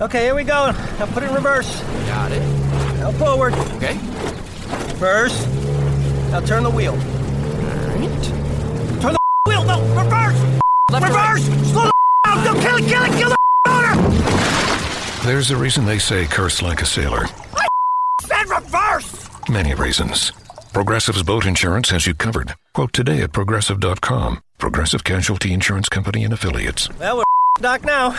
Okay, here we go. Now put it in reverse. Got it. Now forward. Okay. Reverse. Now turn the wheel. Alright. Turn the wheel. No, reverse. Left or right? reverse. Slow the down. Don't kill it. Kill it. Kill the motor. There's a reason they say curse like a sailor. Then reverse. Many reasons. Progressive's boat insurance has you covered. Quote today at progressive.com. Progressive Casualty Insurance Company and affiliates. Well, we're doc now.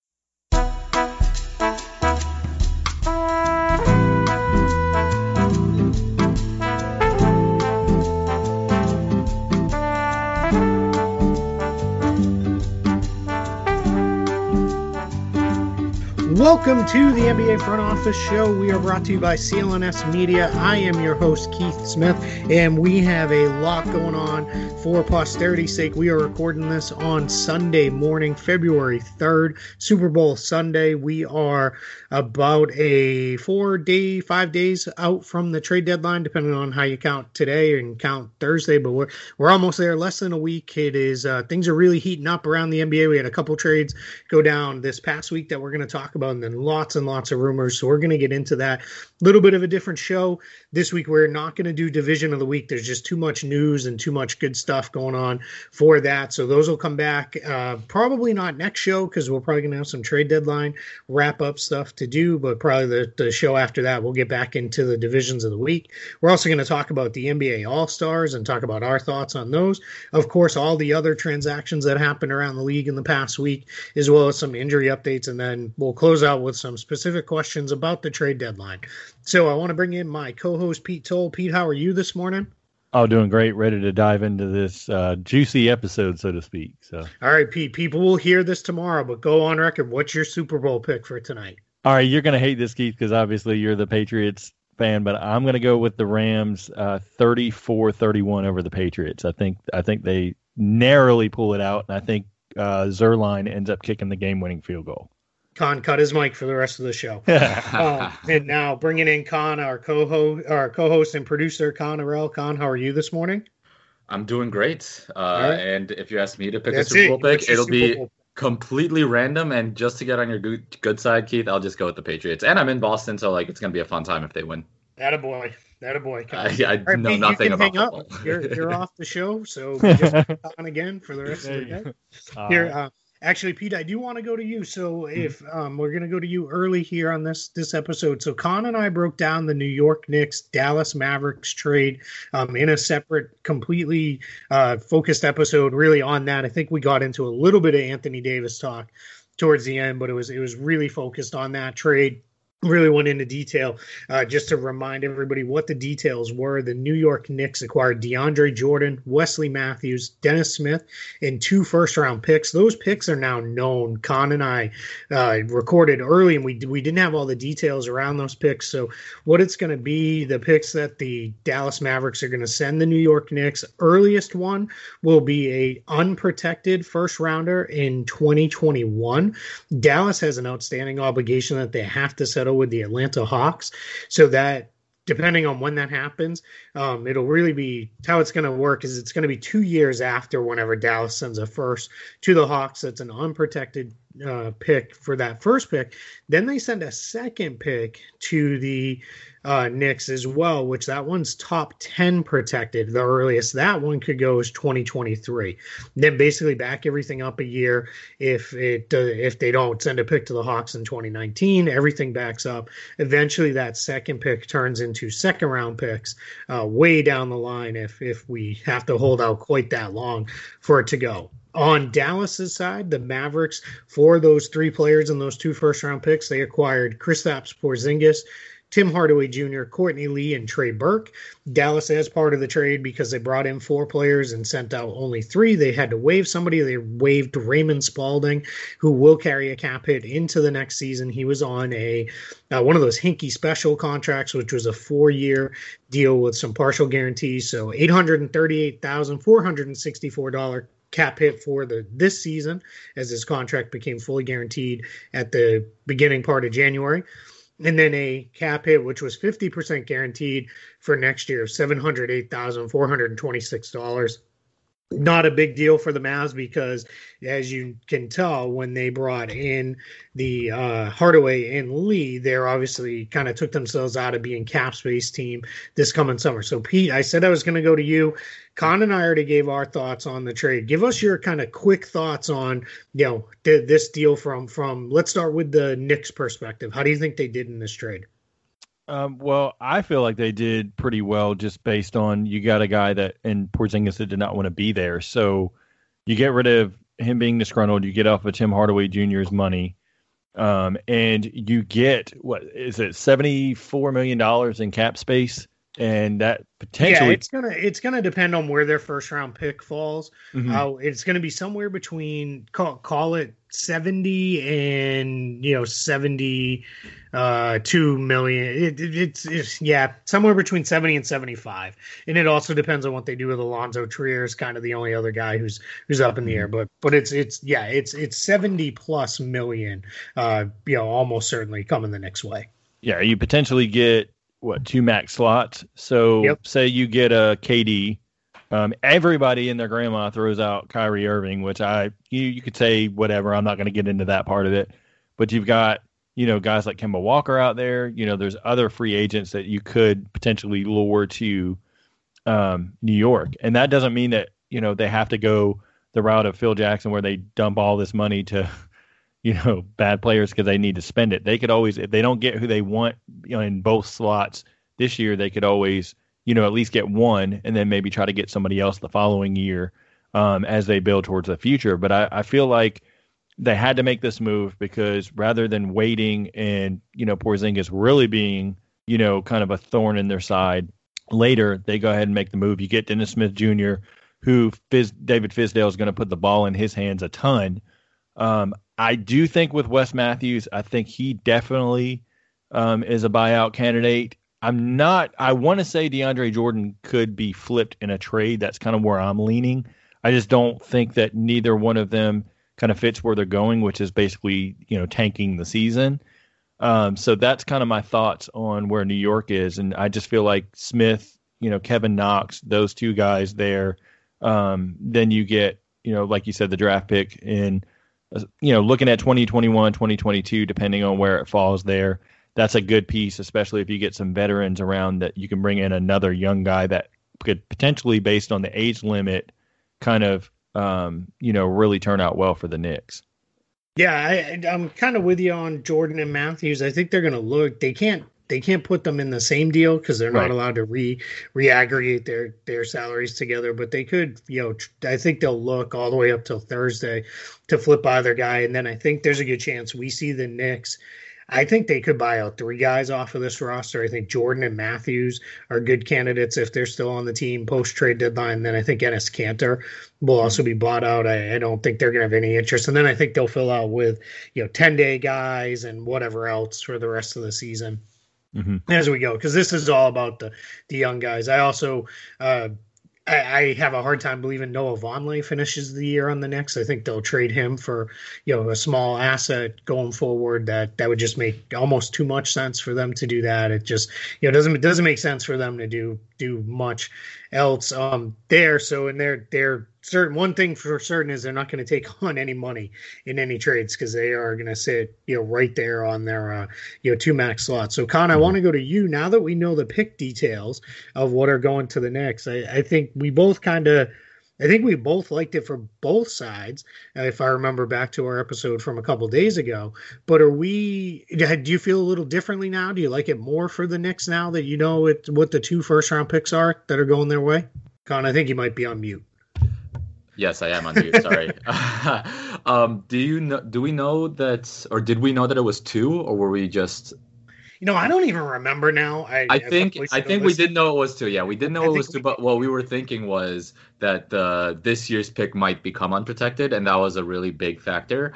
Welcome to the NBA Front Office Show. We are brought to you by CLNS Media. I am your host, Keith Smith, and we have a lot going on for posterity's sake. We are recording this on Sunday morning, February 3rd, Super Bowl Sunday. We are about a four day, five days out from the trade deadline, depending on how you count today and count Thursday, but we're, we're almost there, less than a week. It is, uh, things are really heating up around the NBA. We had a couple trades go down this past week that we're going to talk about, and then lots and lots of rumors. So we're going to get into that. A little bit of a different show this week. We're not going to do division of the week. There's just too much news and too much good stuff going on for that. So those will come back. Uh, probably not next show because we're probably going to have some trade deadline wrap up stuff to do, but probably the, the show after that, we'll get back into the divisions of the week. We're also going to talk about the NBA All Stars and talk about our thoughts on those. Of course, all the other transactions that happened around the league in the past week, as well as some injury updates. And then we'll close out with some specific questions about the trade deadline. So I want to bring in my co-host Pete Toal. Pete, how are you this morning? Oh, doing great. Ready to dive into this uh, juicy episode, so to speak. So, all right, Pete. People will hear this tomorrow, but go on record. What's your Super Bowl pick for tonight? All right, you're gonna hate this, Keith, because obviously you're the Patriots fan, but I'm gonna go with the Rams, uh, 34-31 over the Patriots. I think I think they narrowly pull it out, and I think uh, Zuerlein ends up kicking the game-winning field goal. Kaan cut his mic for the rest of the show. uh, and now bringing in Kaan, our co-host, our co-host and producer, Kaan Erel. Kaan, how are you this morning? I'm doing great. Uh, right. And if you ask me to pick That's a Super it. Bowl pick, it'll Super be Bowl? completely random. And just to get on your good, good side, Keith, I'll just go with the Patriots. And I'm in Boston, so like it's gonna be a fun time if they win. That a boy. That a boy. Kaan. I, I All right, know Pete, nothing about football. You're, you're off the show, so just on again for the rest of the day. Uh, Here, uh, actually, Pete, I do want to go to you. So, if um, we're going to go to you early here on this this episode, so Kaan and I broke down the New York Knicks Dallas Mavericks trade um, in a separate, completely uh, focused episode, really on that. I think we got into a little bit of Anthony Davis talk towards the end, but it was it was really focused on that trade really went into detail uh, just to remind everybody what the details were. The New York Knicks acquired DeAndre Jordan, Wesley Matthews, Dennis Smith, and two first round picks. Those picks are now known. Kaan and I uh, recorded early, and we we didn't have all the details around those picks. So what it's going to be, the picks that the Dallas Mavericks are going to send the New York Knicks. Earliest one will be a unprotected first rounder in 2021. Dallas has an outstanding obligation that they have to settle with the Atlanta Hawks, so that depending on when that happens, um, it'll really be how it's going to work. Is it's going to be two years after whenever Dallas sends a first to the Hawks. That's an unprotected uh, pick for that first pick. Then they send a second pick to the uh, Knicks as well, which that one's top 10 protected. The earliest that one could go is 2023. Then basically back everything up a year. If it uh, if they don't send a pick to the Hawks in 2019, everything backs up. Eventually, that second pick turns into second round picks uh, way down the line if if we have to hold out quite that long for it to go. On Dallas's side, the Mavericks, for those three players and those two first round picks, they acquired Kristaps Porzingis, Tim Hardaway Jr., Courtney Lee, and Trey Burke. Dallas as part of the trade because they brought in four players and sent out only three. They had to waive somebody. They waived Raymond Spalding, who will carry a cap hit into the next season. He was on a uh, one of those hinky special contracts, which was a four-year deal with some partial guarantees. So eight hundred and thirty-eight thousand four hundred and sixty-four dollar cap hit for the this season as his contract became fully guaranteed at the beginning part of January. And then a cap hit which was 50% guaranteed for next year of $708,426 not a big deal for the Mavs because, as you can tell, when they brought in the uh, Hardaway and Lee, they're obviously kind of took themselves out of being cap space team this coming summer. So, Pete, I said I was going to go to you. Kaan and I already gave our thoughts on the trade. Give us your kind of quick thoughts on you know this deal from from. Let's start with the Knicks perspective. How do you think they did in this trade? Um, well, I feel like they did pretty well just based on you got a guy that in Porzingis that did not want to be there. So you get rid of him being disgruntled, you get off of Tim Hardaway Jr.'s money, um, and you get what is it, seventy four million dollars in cap space, and that potentially yeah, it's gonna it's gonna depend on where their first round pick falls. Mm-hmm. Uh, it's gonna be somewhere between call, call it 70 and you know 70 uh 2 million. It, it, it's, it's yeah somewhere between 70 and 75 and it also depends on what they do with Alonzo Trier is kind of the only other guy who's who's up in the air. But but it's it's yeah it's it's 70 plus million uh you know almost certainly coming the next way. Yeah you potentially get what two max slots so yep. say you get a KD um, everybody and their grandma throws out Kyrie Irving, which I you, you could say whatever. I'm not going to get into that part of it, but you've got you know guys like Kemba Walker out there. You know, there's other free agents that you could potentially lure to um, New York, and that doesn't mean that you know they have to go the route of Phil Jackson where they dump all this money to you know bad players because they need to spend it. They could always if they don't get who they want you know, in both slots this year, they could always you know, at least get one and then maybe try to get somebody else the following year um, as they build towards the future. But I, I feel like they had to make this move because rather than waiting and, you know, Porzingis really being, you know, kind of a thorn in their side later, they go ahead and make the move. You get Dennis Smith Jr., who David Fizdale is going to put the ball in his hands a ton. Um, I do think with Wes Matthews, I think he definitely um, is a buyout candidate. I'm not. I want to say DeAndre Jordan could be flipped in a trade. That's kind of where I'm leaning. I just don't think that neither one of them kind of fits where they're going, which is basically you know tanking the season. Um, so that's kind of my thoughts on where New York is, and I just feel like Smith, you know, Kevin Knox, those two guys there. Um, then you get you know, like you said, the draft pick in you know looking at 2021, 2022, depending on where it falls there that's a good piece, especially if you get some veterans around that you can bring in another young guy that could potentially, based on the age limit, kind of um, you know really turn out well for the Knicks. Yeah, I, I'm kind of with you on Jordan and Matthews. I think they're going to look. They can't they can't put them in the same deal because they're not right. allowed to re reaggregate their their salaries together. But they could, you know, I think they'll look all the way up till Thursday to flip either guy, and then I think there's a good chance we see the Knicks I think they could buy out three guys off of this roster. I think Jordan and Matthews are good candidates if they're still on the team post trade deadline. Then I think Enes Kanter will also be bought out. I, I don't think they're going to have any interest. And then I think they'll fill out with, you know, 10 day guys and whatever else for the rest of the season. Mm-hmm. As we go, because this is all about the the young guys. I also uh, I, I, have a hard time believing Noah Vonleh finishes the year on the Knicks. I think they'll trade him for you know a small asset going forward. That that would just make almost too much sense for them to do that. It just you know doesn't it doesn't make sense for them to do do much else um there. So in their their certain one thing for certain is they're not going to take on any money in any trades because they are going to sit you know right there on their uh, you know two max slots. So Kaan, I mm-hmm. want to go to you now that we know the pick details of what are going to the Knicks. I, I think we both kind of. I think we both liked it for both sides, uh, if I remember back to our episode from a couple days ago. But are we? Do you feel a little differently now? Do you like it more for the Knicks now that you know it, what the two first round picks are that are going their way? Kaan, I think you might be on mute. Yes, I am on mute. Sorry. um, do you know? Do we know that, or did we know that it was two, or were we just? You know, I don't even remember now. I, I think I think we didn't know it was two. Yeah, we didn't know it was two. But what we were thinking was that the this year's pick might become unprotected, and that was a really big factor.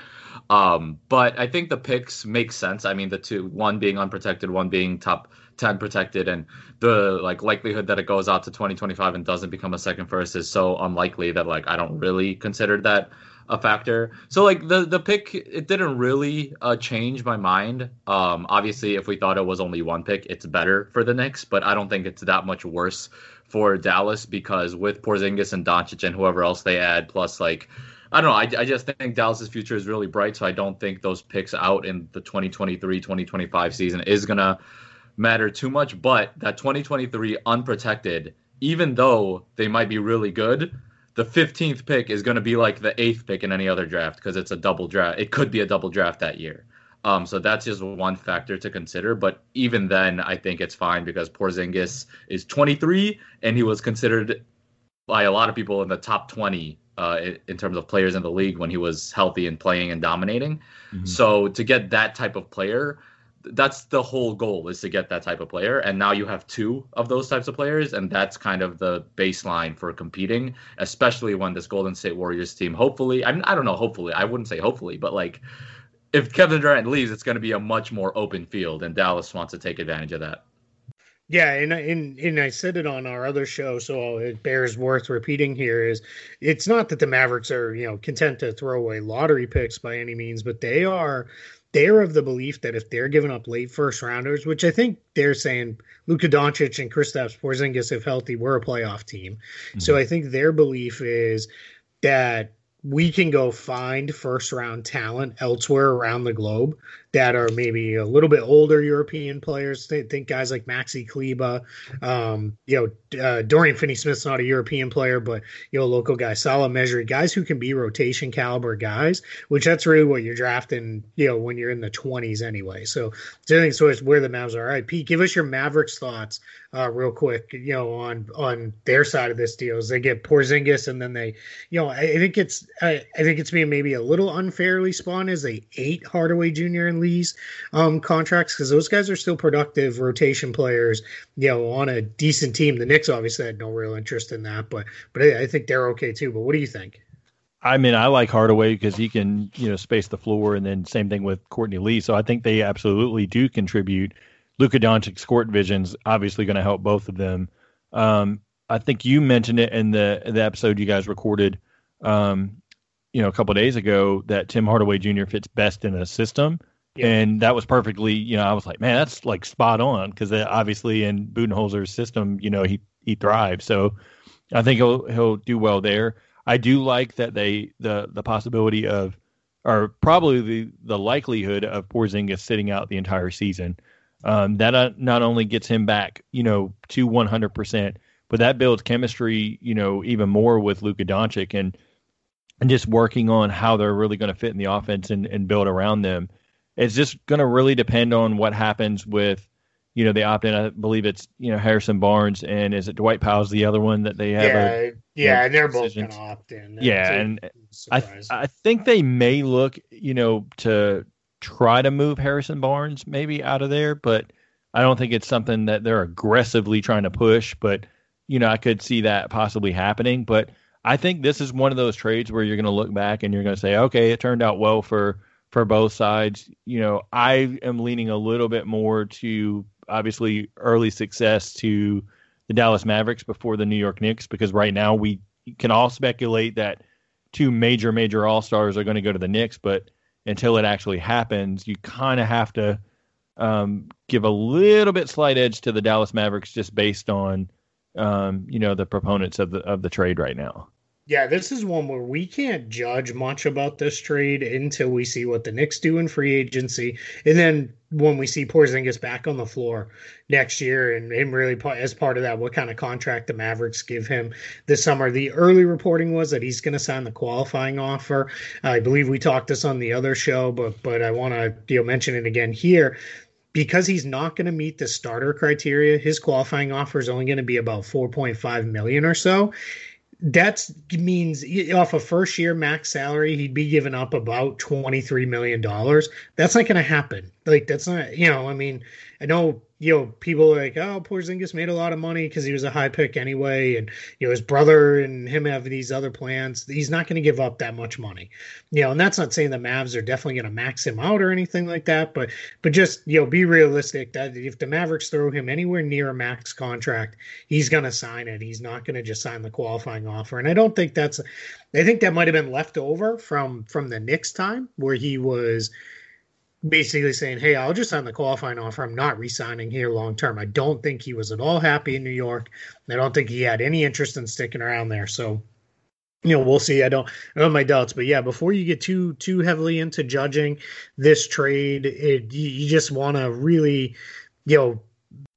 Um, but I think the picks make sense. I mean, the two, one being unprotected, one being top 10 protected, and the like likelihood that it goes out to 2025 and doesn't become a second first is so unlikely that like I don't really consider that a factor. So like the the pick, it didn't really uh, change my mind. Um, obviously, if we thought it was only one pick, it's better for the Knicks, but I don't think it's that much worse for Dallas because with Porzingis and Doncic and whoever else they add, plus like I don't know. I, I just think Dallas's future is really bright, so I don't think those picks out in the 2023-2025 season is gonna matter too much. But that 2023 unprotected, even though they might be really good, the 15th pick is going to be like the eighth pick in any other draft because it's a double draft. It could be a double draft that year. Um, so that's just one factor to consider. But even then, I think it's fine because Porzingis is 23 and he was considered by a lot of people in the top 20 uh, in terms of players in the league when he was healthy and playing and dominating. Mm-hmm. So to get that type of player, that's the whole goal is to get that type of player. And now you have two of those types of players, and that's kind of the baseline for competing, especially when this Golden State Warriors team, hopefully, I, mean, I don't know, hopefully, I wouldn't say hopefully, but like if Kevin Durant leaves, it's going to be a much more open field, and Dallas wants to take advantage of that. Yeah, and and and I said it on our other show, so it bears worth repeating here. Is it's not that the Mavericks are you know content to throw away lottery picks by any means, but they are they're of the belief that if they're giving up late first rounders, which I think they're saying Luka Doncic and Kristaps Porzingis, if healthy, we're a playoff team. Mm-hmm. So I think their belief is that we can go find first round talent elsewhere around the globe that are maybe a little bit older European players. Think guys like Maxi Kleber, um, you know, uh, Dorian Finney-Smith's not a European player, but you know, local guy, Salah Mejri, guys who can be rotation caliber guys, which that's really what you're drafting, you know, when you're in the 20s anyway. So, so I think so it's where the Mavs are. All right, Pete, give us your Mavericks thoughts uh, real quick, you know, on on their side of this deal. Is they get Porzingis and then they, you know, I, I think it's I, I think it's being maybe a little unfairly spawned as they ate Hardaway Jr. and Lee's um, contracts because those guys are still productive rotation players, you know, on a decent team. The Knicks obviously had no real interest in that, but but I think they're okay too. But what do you think? I mean, I like Hardaway because he can, you know, space the floor, and then same thing with Courtney Lee. So I think they absolutely do contribute. Luka Doncic's court vision's obviously going to help both of them. Um, I think you mentioned it in the the episode you guys recorded, um, you know, a couple days ago that Tim Hardaway Jr. fits best in a system. And that was perfectly, you know, I was like, man, that's like spot on because obviously in Budenholzer's system, you know, he he thrives. So I think he'll he'll do well there. I do like that they the the possibility of, or probably the the likelihood of Porzingis sitting out the entire season. Um, that uh, not only gets him back, you know, to 100 percent, but that builds chemistry, you know, even more with Luka Doncic and and just working on how they're really going to fit in the offense and, and build around them it's just going to really depend on what happens with you know, the opt in. I believe it's you know Harrison Barnes and is it Dwight Powell's the other one that they have? Yeah, a, yeah, know, and they're both going to opt in. yeah, and I I think they may look you know to try to move Harrison Barnes maybe out of there, but I don't think it's something that they're aggressively trying to push. But you know, I could see that possibly happening. But I think this is one of those trades where you're going to look back and you're going to say, okay, it turned out well for for both sides. You know, I am leaning a little bit more to obviously early success to the Dallas Mavericks before the New York Knicks because right now we can all speculate that two major major all stars are going to go to the Knicks, but until it actually happens, you kind of have to um, give a little bit slight edge to the Dallas Mavericks just based on um, you know the proponents of the of the trade right now. Yeah, this is one where we can't judge much about this trade until we see what the Knicks do in free agency, and then when we see Porzingis back on the floor next year, and, and really as part of that, what kind of contract the Mavericks give him this summer. The early reporting was that he's going to sign the qualifying offer. I believe we talked this on the other show, but but I want to you know mention it again here because he's not going to meet the starter criteria, his qualifying offer is only going to be about 4.5 million or so that means off a first year max salary, he'd be giving up about $23 million. That's not going to happen Like that's not, you know, I mean, I know, you know, people are like, oh, Porzingis made a lot of money because he was a high pick anyway, and you know his brother and him have these other plans. He's not going to give up that much money, you know. And that's not saying the Mavs are definitely going to max him out or anything like that, but but just you know, be realistic that if the Mavericks throw him anywhere near a max contract, he's going to sign it. He's not going to just sign the qualifying offer, and I don't think that's. I think that might have been left over from from the Knicks time where he was basically saying, "Hey, I'll just sign the qualifying offer. I'm not re-signing here long term." I don't think he was at all happy in New York. I don't think he had any interest in sticking around there. So, you know, we'll see. I don't, I have my doubts, but yeah, before you get too too heavily into judging this trade, it, you just want to really, you know,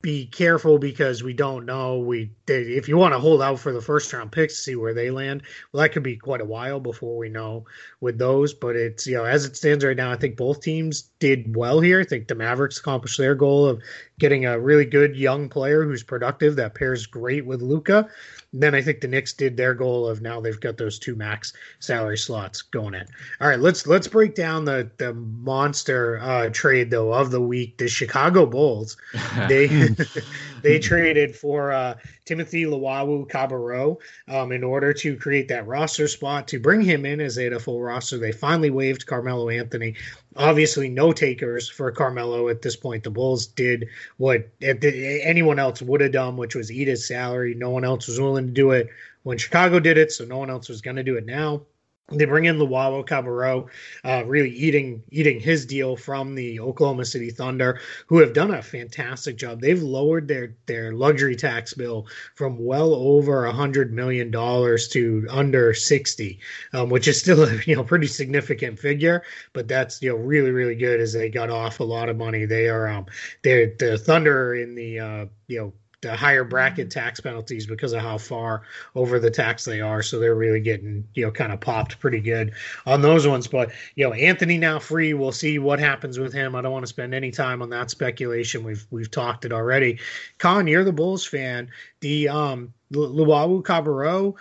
be careful because we don't know. We if you want to hold out for the first round picks to see where they land, well, that could be quite a while before we know with those. But it's you know as it stands right now, I think both teams did well here. I think the Mavericks accomplished their goal of getting a really good young player who's productive that pairs great with Luka. then I think the Knicks did their goal of now they've got those two max salary slots going in. All right, let's let's break down the the monster uh, trade though of the week. The Chicago Bulls they they traded for uh, Timothy Luwawu-Cabarrot um, in order to create that roster spot to bring him in as they had a full roster. They finally waived Carmelo Anthony obviously no takers for Carmelo at this point. The Bulls did what anyone else would have done, which was eat his salary. No one else was willing to do it when Chicago did it, so no one else was going to do it now. They bring in Luwawu-Cabarrot, uh, really eating eating his deal from the Oklahoma City Thunder, who have done a fantastic job. They've lowered their their luxury tax bill from well over a hundred million dollars to under sixty, um, which is still a you know pretty significant figure. But that's you know really really good as they got off a lot of money. They are um they're the Thunder in the uh, you know the higher bracket tax penalties because of how far over the tax they are. So they're really getting, you know, kind of popped pretty good on those ones. But, you know, Anthony now free. We'll see what happens with him. I don't want to spend any time on that speculation. We've we've talked it already. Kaan, you're the Bulls fan. The um Luwawu-Cabarrot,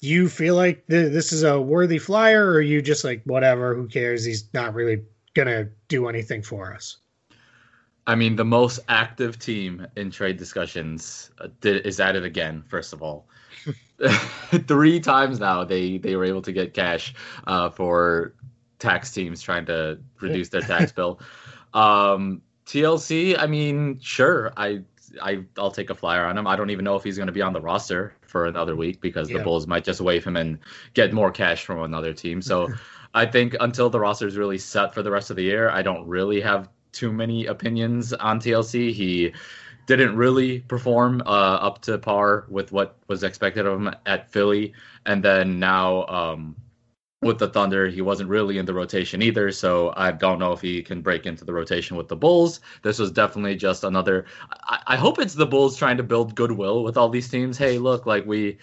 do you feel like th- this is a worthy flyer or are you just like whatever, who cares? He's not really gonna do anything for us. I mean, the most active team in trade discussions uh, did, is at it again. First of all, three times now they they were able to get cash uh, for tax teams trying to reduce their tax bill. Um, TLC, I mean, sure, I I I'll take a flyer on him. I don't even know if he's going to be on the roster for another week because yeah. the Bulls might just waive him and get more cash from another team. So I think until the roster is really set for the rest of the year, I don't really have too many opinions on TLC. He didn't really perform uh, up to par with what was expected of him at Philly, and then now um, with the Thunder, he wasn't really in the rotation either. So I don't know if he can break into the rotation with the Bulls. This was definitely just another. I, I hope it's the Bulls trying to build goodwill with all these teams. Hey, look, like we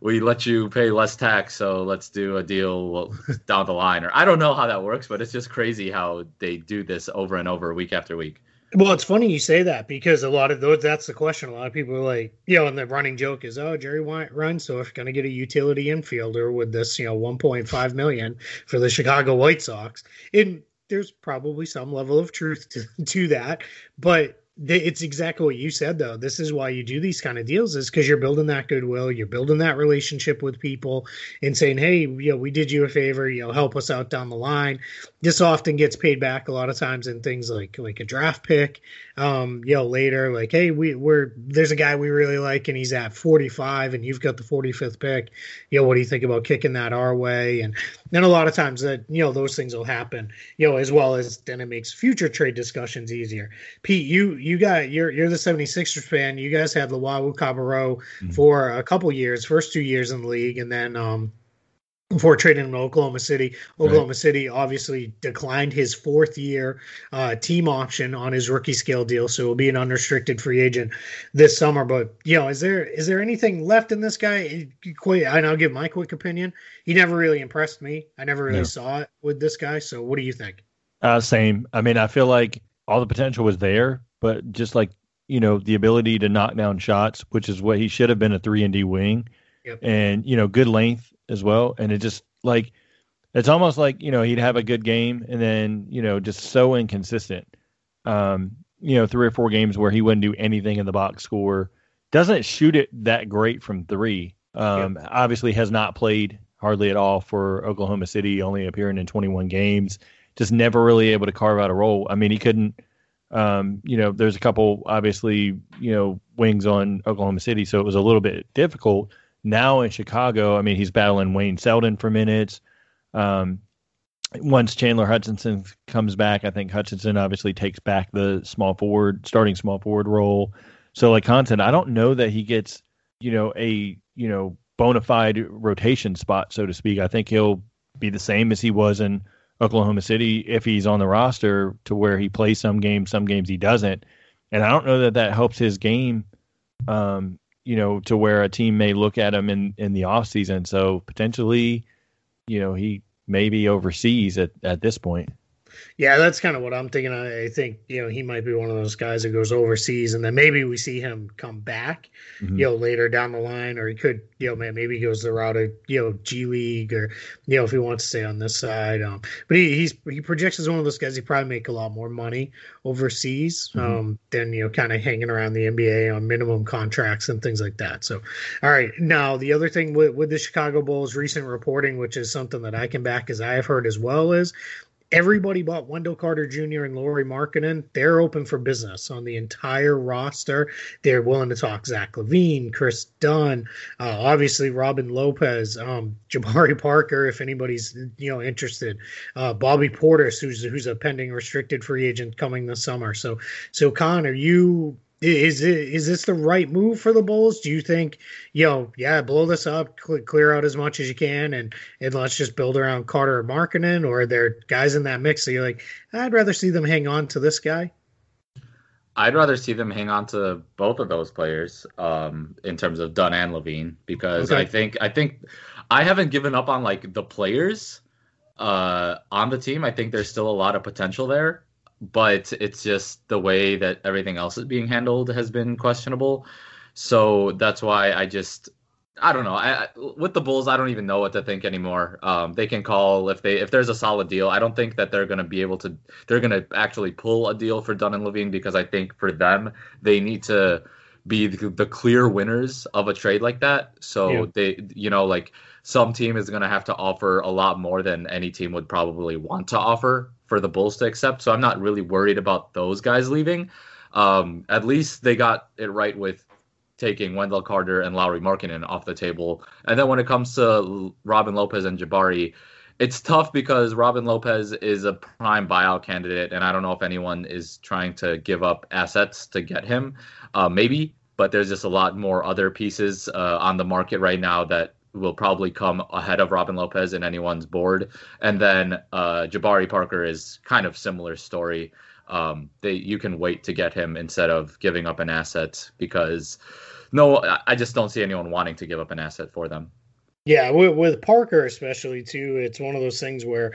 we let you pay less tax, so let's do a deal down the line. Or I don't know how that works, but it's just crazy how they do this over and over, week after week. Well, it's funny you say that because a lot of those, that's the question. A lot of people are like, you know, and the running joke is, oh, Jerry Reinsdorf going to get a utility infielder with this, you know, 1.5 million for the Chicago White Sox. And there's probably some level of truth to, to that, but it's exactly what you said though. This is why you do these kind of deals is because you're building that goodwill you're building that relationship with people and saying hey you know we did you a favor you know help us out down the line. This often gets paid back a lot of times in things like like a draft pick um you know later like hey we we're there's a guy we really like and he's at 45 and you've got the 45th pick. You know what do you think about kicking that our way? And then a lot of times that you know those things will happen you know as well as then it makes future trade discussions easier pete you you got you're you're the 76ers fan you guys had Luwawu-Cabarrot mm-hmm. for a couple years first two years in the league and then um before trading in Oklahoma City. Oklahoma right. City obviously declined his fourth year uh, team option on his rookie scale deal, so he'll be an unrestricted free agent this summer. But you know, is there is there anything left in this guy? and I'll give my quick opinion. He never really impressed me. I never really no. saw it with this guy. So what do you think? Uh, same. I mean, I feel like all the potential was there, but just like you know, the ability to knock down shots, which is what he should have been a three and D wing. Yep. And you know, good length as well. And it just like it's almost like you know he'd have a good game and then you know just so inconsistent. um, you know, three or four games where he wouldn't do anything in the box score. Doesn't shoot it that great from three. Um, yep. Obviously, has not played hardly at all for Oklahoma City, only appearing in 21 games. Just never really able to carve out a role. I mean, he couldn't. Um, you know, there's a couple obviously, you know, wings on Oklahoma City, so it was a little bit difficult. Now in Chicago, I mean, he's battling Wayne Selden for minutes. Um, once Chandler Hutchison comes back, I think Hutchison obviously takes back the small forward, starting small forward role. So, like content, I don't know that he gets, you know, a you know bona fide rotation spot, so to speak. I think he'll be the same as he was in Oklahoma City if he's on the roster, to where he plays some games, some games he doesn't. And I don't know that that helps his game, um, you know, to where a team may look at him in in the off season. So potentially, you know, he maybe overseas at, at this point. Yeah, that's kind of what I'm thinking. I think you know he might be one of those guys that goes overseas, and then maybe we see him come back, mm-hmm. you know, later down the line, or he could, you know, man, maybe he goes the route of you know G League, or you know if he wants to stay on this side. Um, but he he's he projects as one of those guys. He probably make a lot more money overseas mm-hmm. um, than you know kind of hanging around the NBA on minimum contracts and things like that. So, all right, now the other thing with with the Chicago Bulls recent reporting, which is something that I can back as I have heard as well, is everybody bought Wendell Carter Jr. and Lauri Markkanen. They're open for business on the entire roster. They're willing to talk Zach LaVine, Kris Dunn, uh, obviously Robin Lopez, um, Jabari Parker, if anybody's you know interested, uh, Bobby Portis, who's who's a pending restricted free agent coming this summer. So, so Kaan, are you is it is this the right move for the Bulls? Do you think, you know, yeah, blow this up, cl- clear out as much as you can, and and let's just build around Carter and Markkanen, or are there guys in that mix that you're like, I'd rather see them hang on to this guy? I'd rather see them hang on to both of those players um, in terms of Dunn and LaVine because okay. I think I think I haven't given up on like the players uh, on the team. I think there's still a lot of potential there but it's just the way that everything else is being handled has been questionable. So that's why I just I don't know. I, with the Bulls, I don't even know what to think anymore. Um, they can call if they if there's a solid deal. I don't think that they're going to be able to. They're going to actually pull a deal for Dunn and LaVine because I think for them they need to be the, the clear winners of a trade like that. So yeah. they, you know, like some team is going to have to offer a lot more than any team would probably want to offer for the Bulls to accept. So I'm not really worried about those guys leaving. Um, at least they got it right with taking Wendell Carter and Lauri Markkanen off the table. And then when it comes to Robin Lopez and Jabari, it's tough because Robin Lopez is a prime buyout candidate, and I don't know if anyone is trying to give up assets to get him. Uh, maybe, but there's just a lot more other pieces uh, on the market right now that will probably come ahead of Robin Lopez in anyone's board. And then uh, Jabari Parker is kind of similar story. Um, they you can wait to get him instead of giving up an asset because no, I just don't see anyone wanting to give up an asset for them. Yeah, with, with Parker especially too, it's one of those things where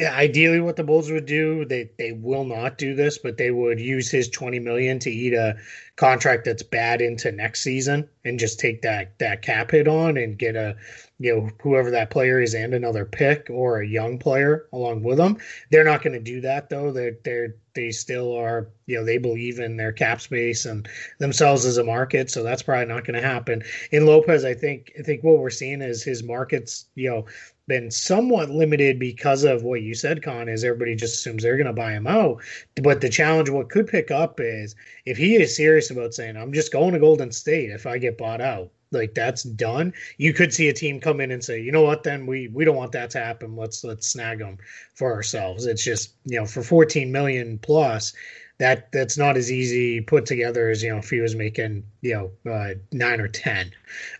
ideally what the bulls would do they they will not do this but they would use his 20 million to eat a contract that's bad into next season and just take that that cap hit on and get a you know whoever that player is and another pick or a young player along with them. They're not going to do that though. They're they're they still are you know they believe in their cap space and themselves as a market so that's probably not going to happen. In lopez i think i think what we're seeing is his markets you know been somewhat limited because of what you said, Kaan, is everybody just assumes they're going to buy him out. But the challenge, what could pick up is if he is serious about saying, I'm just going to Golden State if I get bought out, like that's done, you could see a team come in and say, you know what, then we we don't want that to happen. Let's let's snag them for ourselves. It's just you know for 14 million plus, that that's not as easy put together as you know if he was making you know uh, nine or ten.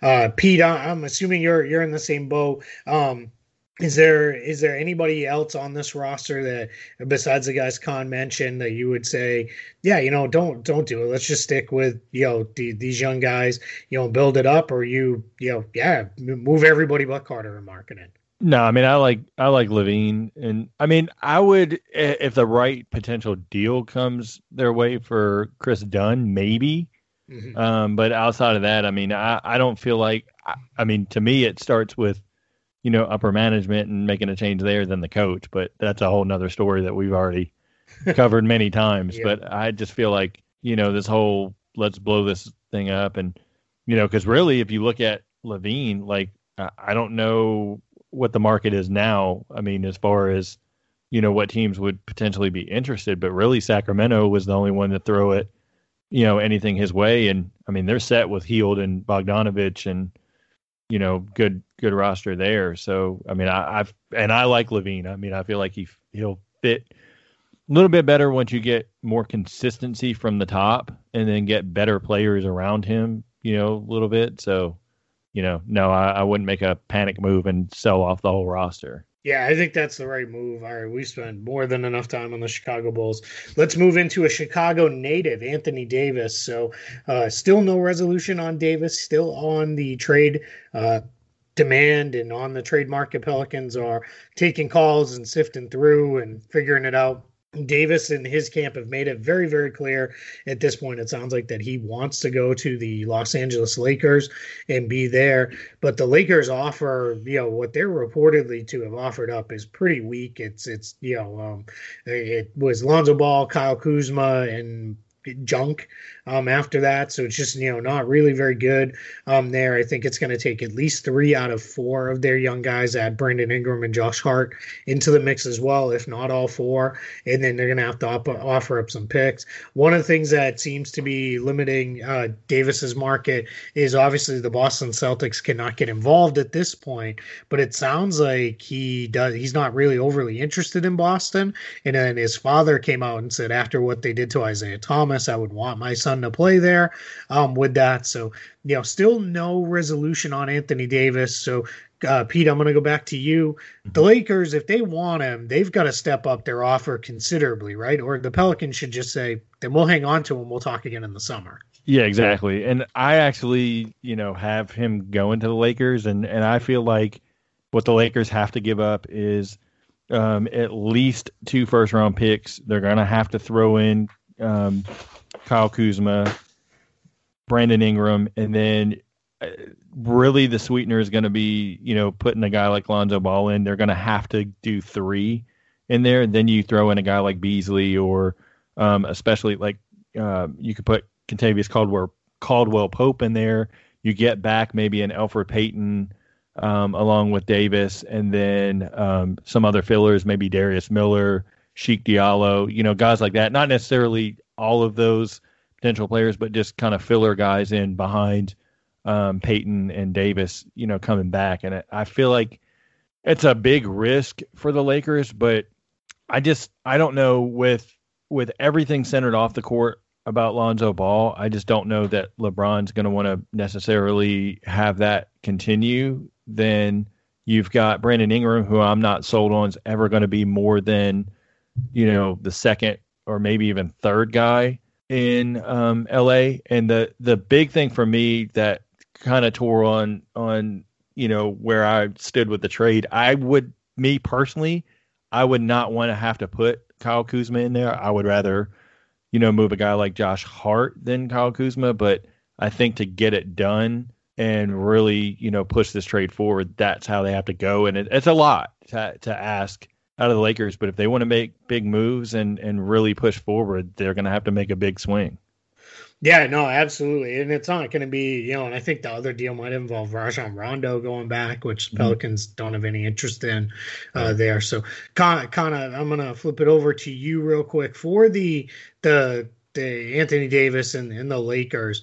Uh, Pete, I'm assuming you're you're in the same boat. Um, is there is there anybody else on this roster that besides the guys Kaan mentioned that you would say, yeah, you know, don't don't do it. Let's just stick with you know the, these young guys, you know, build it up, or you you know, yeah, move everybody but Carter and Markkanen. No, I mean I like I like LaVine, and I mean I would if the right potential deal comes their way for Kris Dunn, maybe. Mm-hmm. Um, but outside of that, I mean I I don't feel like I, I mean to me it starts with you know upper management and making a change there than the coach. But that's a whole nother story that we've already covered many times. Yeah. But I just feel like you know this whole let's blow this thing up, and you know because really, if you look at LaVine, like I I don't know what the market is now. I mean, as far as you know what teams would potentially be interested, but really Sacramento was the only one to throw it, you know, anything his way. And I mean, they're set with Hield and Bogdanovic and you know, good good roster there. So I mean, I, I've and I like LaVine. I mean, I feel like he he'll fit a little bit better once you get more consistency from the top and then get better players around him. You know, a little bit. So you know, no, I, I wouldn't make a panic move and sell off the whole roster. Yeah, I think that's the right move. All right, we spent more than enough time on the Chicago Bulls. Let's move into a Chicago native, Anthony Davis. So, uh, still no resolution on Davis, still on the trade uh, demand and on the trade market. Pelicans are taking calls and sifting through and figuring it out. Davis and his camp have made it very, very clear at this point. It sounds like that he wants to go to the Los Angeles Lakers and be there. But the Lakers offer, you know, what they're reportedly to have offered up is pretty weak. It's, it's, you know, um, it was Lonzo Ball, Kyle Kuzma, and junk um, after that. So it's just, you know, not really very good um, there. I think it's going to take at least three out of four of their young guys, add Brandon Ingram and Josh Hart into the mix as well, if not all four. And then they're going to have to op- offer up some picks. One of the things that seems to be limiting uh, Davis's market is obviously the Boston Celtics cannot get involved at this point, but it sounds like he does. He's not really overly interested in Boston. And then his father came out and said after what they did to Isaiah Thomas, I would want my son to play there um, with that. So, you know, still no resolution on Anthony Davis. So, uh, Pete, I'm going to go back to you. The Lakers, if they want him, they've got to step up their offer considerably, right? Or the Pelicans should just say, then we'll hang on to him. We'll talk again in the summer. Yeah, exactly. And I actually, you know, have him going to the Lakers, and and I feel like what the Lakers have to give up is um, at least two first round picks. They're gonna have to throw in um, Kyle Kuzma, Brandon Ingram, and then uh, really the sweetener is going to be, you know, putting a guy like Lonzo Ball in. They're going to have to do three in there. And then you throw in a guy like Beasley, or um, especially like uh, you could put Kentavious Caldwell Caldwell Pope in there. You get back maybe an Elfrid Payton um, along with Davis, and then um, some other fillers, maybe Darius Miller, Cheick Diallo, you know, guys like that. Not necessarily all of those potential players, but just kind of filler guys in behind um, Payton and Davis, you know, coming back. And I feel like it's a big risk for the Lakers, but I just I don't know with with everything centered off the court about Lonzo Ball, I just don't know that LeBron's going to want to necessarily have that continue. Then you've got Brandon Ingram, who I'm not sold on is ever going to be more than, you know, the second or maybe even third guy in um, LA. And the the big thing for me that kind of tore on on you know where I stood with the trade, I would me personally, I would not want to have to put Kyle Kuzma in there. I would rather, you know, move a guy like Josh Hart than Kyle Kuzma. But I think to get it done and really, you know, push this trade forward, that's how they have to go. And it, it's a lot to, to ask out of the Lakers. But if they want to make big moves and, and really push forward, they're going to have to make a big swing. Yeah, no, absolutely. And it's not going to be, you know, and I think the other deal might involve Rajon Rondo going back, which Pelicans mm-hmm. don't have any interest in uh, there. So, kind of, I'm going to flip it over to you real quick for the the the Anthony Davis and, and the Lakers.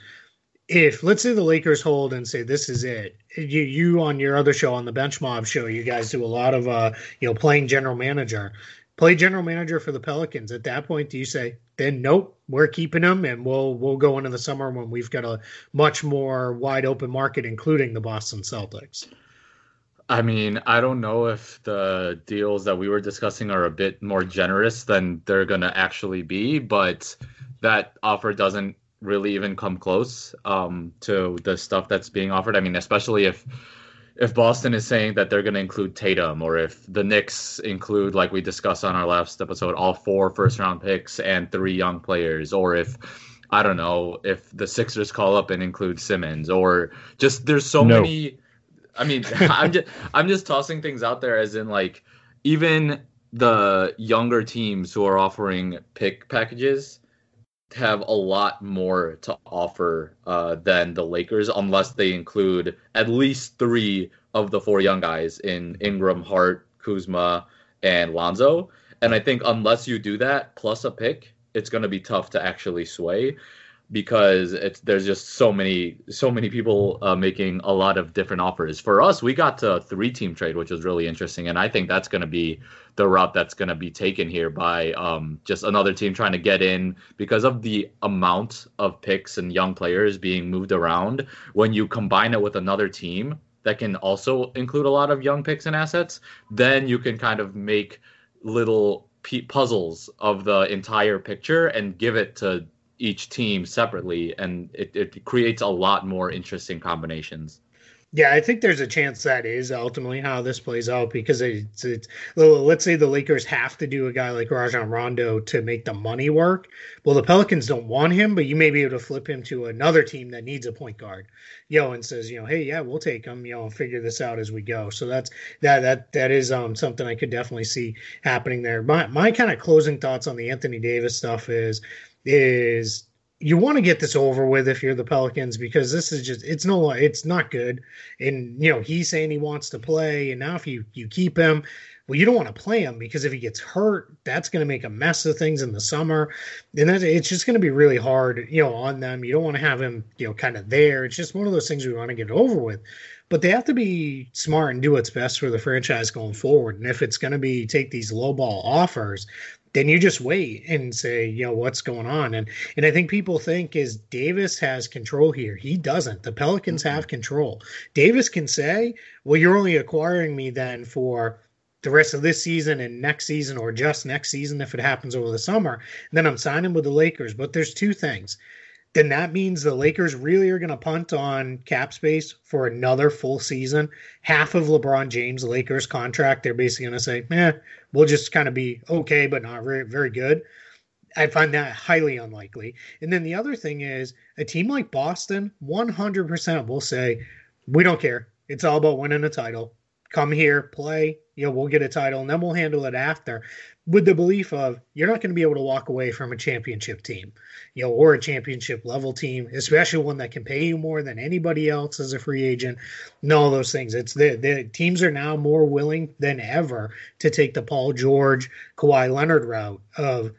If let's say the Lakers hold and say this is it, you you on your other show on the Bench Mob show, you guys do a lot of uh you know playing general manager play general manager for the Pelicans. At that point, do you say, then nope, we're keeping them, and we'll we'll go into the summer when we've got a much more wide open market, including the Boston Celtics. I mean, I don't know if the deals that we were discussing are a bit more generous than they're gonna actually be, but that offer doesn't really even come close um, to the stuff that's being offered. I mean, especially if if Boston is saying that they're going to include Tatum, or if the Knicks include, like we discussed on our last episode, all four first round picks and three young players, or if I don't know if the Sixers call up and include Simmons, or just there's so no. many. I mean, I'm just I'm just tossing things out there as in like even the younger teams who are offering pick packages have a lot more to offer uh, than the Lakers, unless they include at least three of the four young guys in Ingram, Hart, Kuzma, and Lonzo. And I think unless you do that plus a pick, it's going to be tough to actually sway because it's there's just so many so many people uh, making a lot of different offers. For us, we got to a three team trade, which was really interesting, and I think that's going to be the route that's going to be taken here by um, just another team trying to get in because of the amount of picks and young players being moved around. When you combine it with another team that can also include a lot of young picks and assets, then you can kind of make little puzzles of the entire picture and give it to each team separately, and it, it creates a lot more interesting combinations. Yeah, I think there's a chance that is ultimately how this plays out because it's, it's let's say the Lakers have to do a guy like Rajon Rondo to make the money work. Well, the Pelicans don't want him, but you may be able to flip him to another team that needs a point guard, you know, and says, you know, hey, yeah, we'll take him, you know, figure this out as we go. So that's that that that is um something I could definitely see happening there. My my kind of closing thoughts on the Anthony Davis stuff is is you want to get this over with if you're the Pelicans because this is just it's no it's not good. And you know, he's saying he wants to play and now if you you keep him, well you don't want to play him because if he gets hurt, that's going to make a mess of things in the summer. And that it's just going to be really hard, you know, on them. You don't want to have him, you know, kind of there. It's just one of those things we want to get over with. But they have to be smart and do what's best for the franchise going forward. And if it's going to be take these low ball offers, then you just wait and say, you know, what's going on. And and I think people think is Davis has control here. He doesn't. The Pelicans mm-hmm. have control. Davis can say, well, you're only acquiring me then for the rest of this season and next season or just next season if it happens over the summer. And then I'm signing with the Lakers. But there's two things then that means the Lakers really are going to punt on cap space for another full season. Half of LeBron James Lakers contract, they're basically going to say, "Eh, we'll just kind of be okay, but not very, very good." I find that highly unlikely. And then the other thing is, a team like Boston, 100% will say, "We don't care. It's all about winning a title. Come here, play. You know, we'll get a title, and then we'll handle it after." With the belief of you're not going to be able to walk away from a championship team you know, or a championship level team, especially one that can pay you more than anybody else as a free agent, and all those things. It's the the teams are now more willing than ever to take the Paul George, Kawhi Leonard route of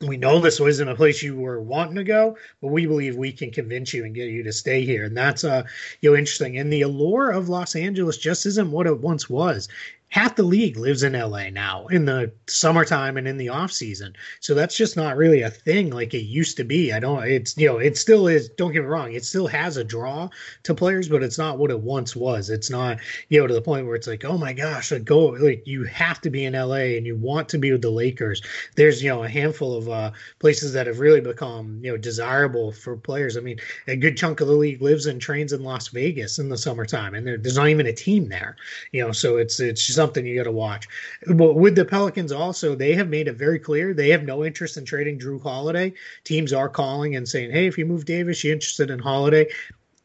we know this wasn't a place you were wanting to go, but we believe we can convince you and get you to stay here. And that's uh you know interesting. And the allure of Los Angeles just isn't what it once was half the league lives in LA now in the summertime and in the off season. So that's just not really a thing like it used to be. I don't it's you know, it still is don't get me wrong, it still has a draw to players, but it's not what it once was. It's not, you know, to the point where it's like, oh my gosh, like go like you have to be in LA and you want to be with the Lakers. There's, you know, a handful of uh places that have really become, you know, desirable for players. I mean, a good chunk of the league lives and trains in Las Vegas in the summertime and there, there's not even a team there. You know, so it's it's just something you got to watch. But with the Pelicans, also, they have made it very clear they have no interest in trading Jrue Holiday. Teams are calling and saying, "Hey, if you move Davis, you interested in Holiday?"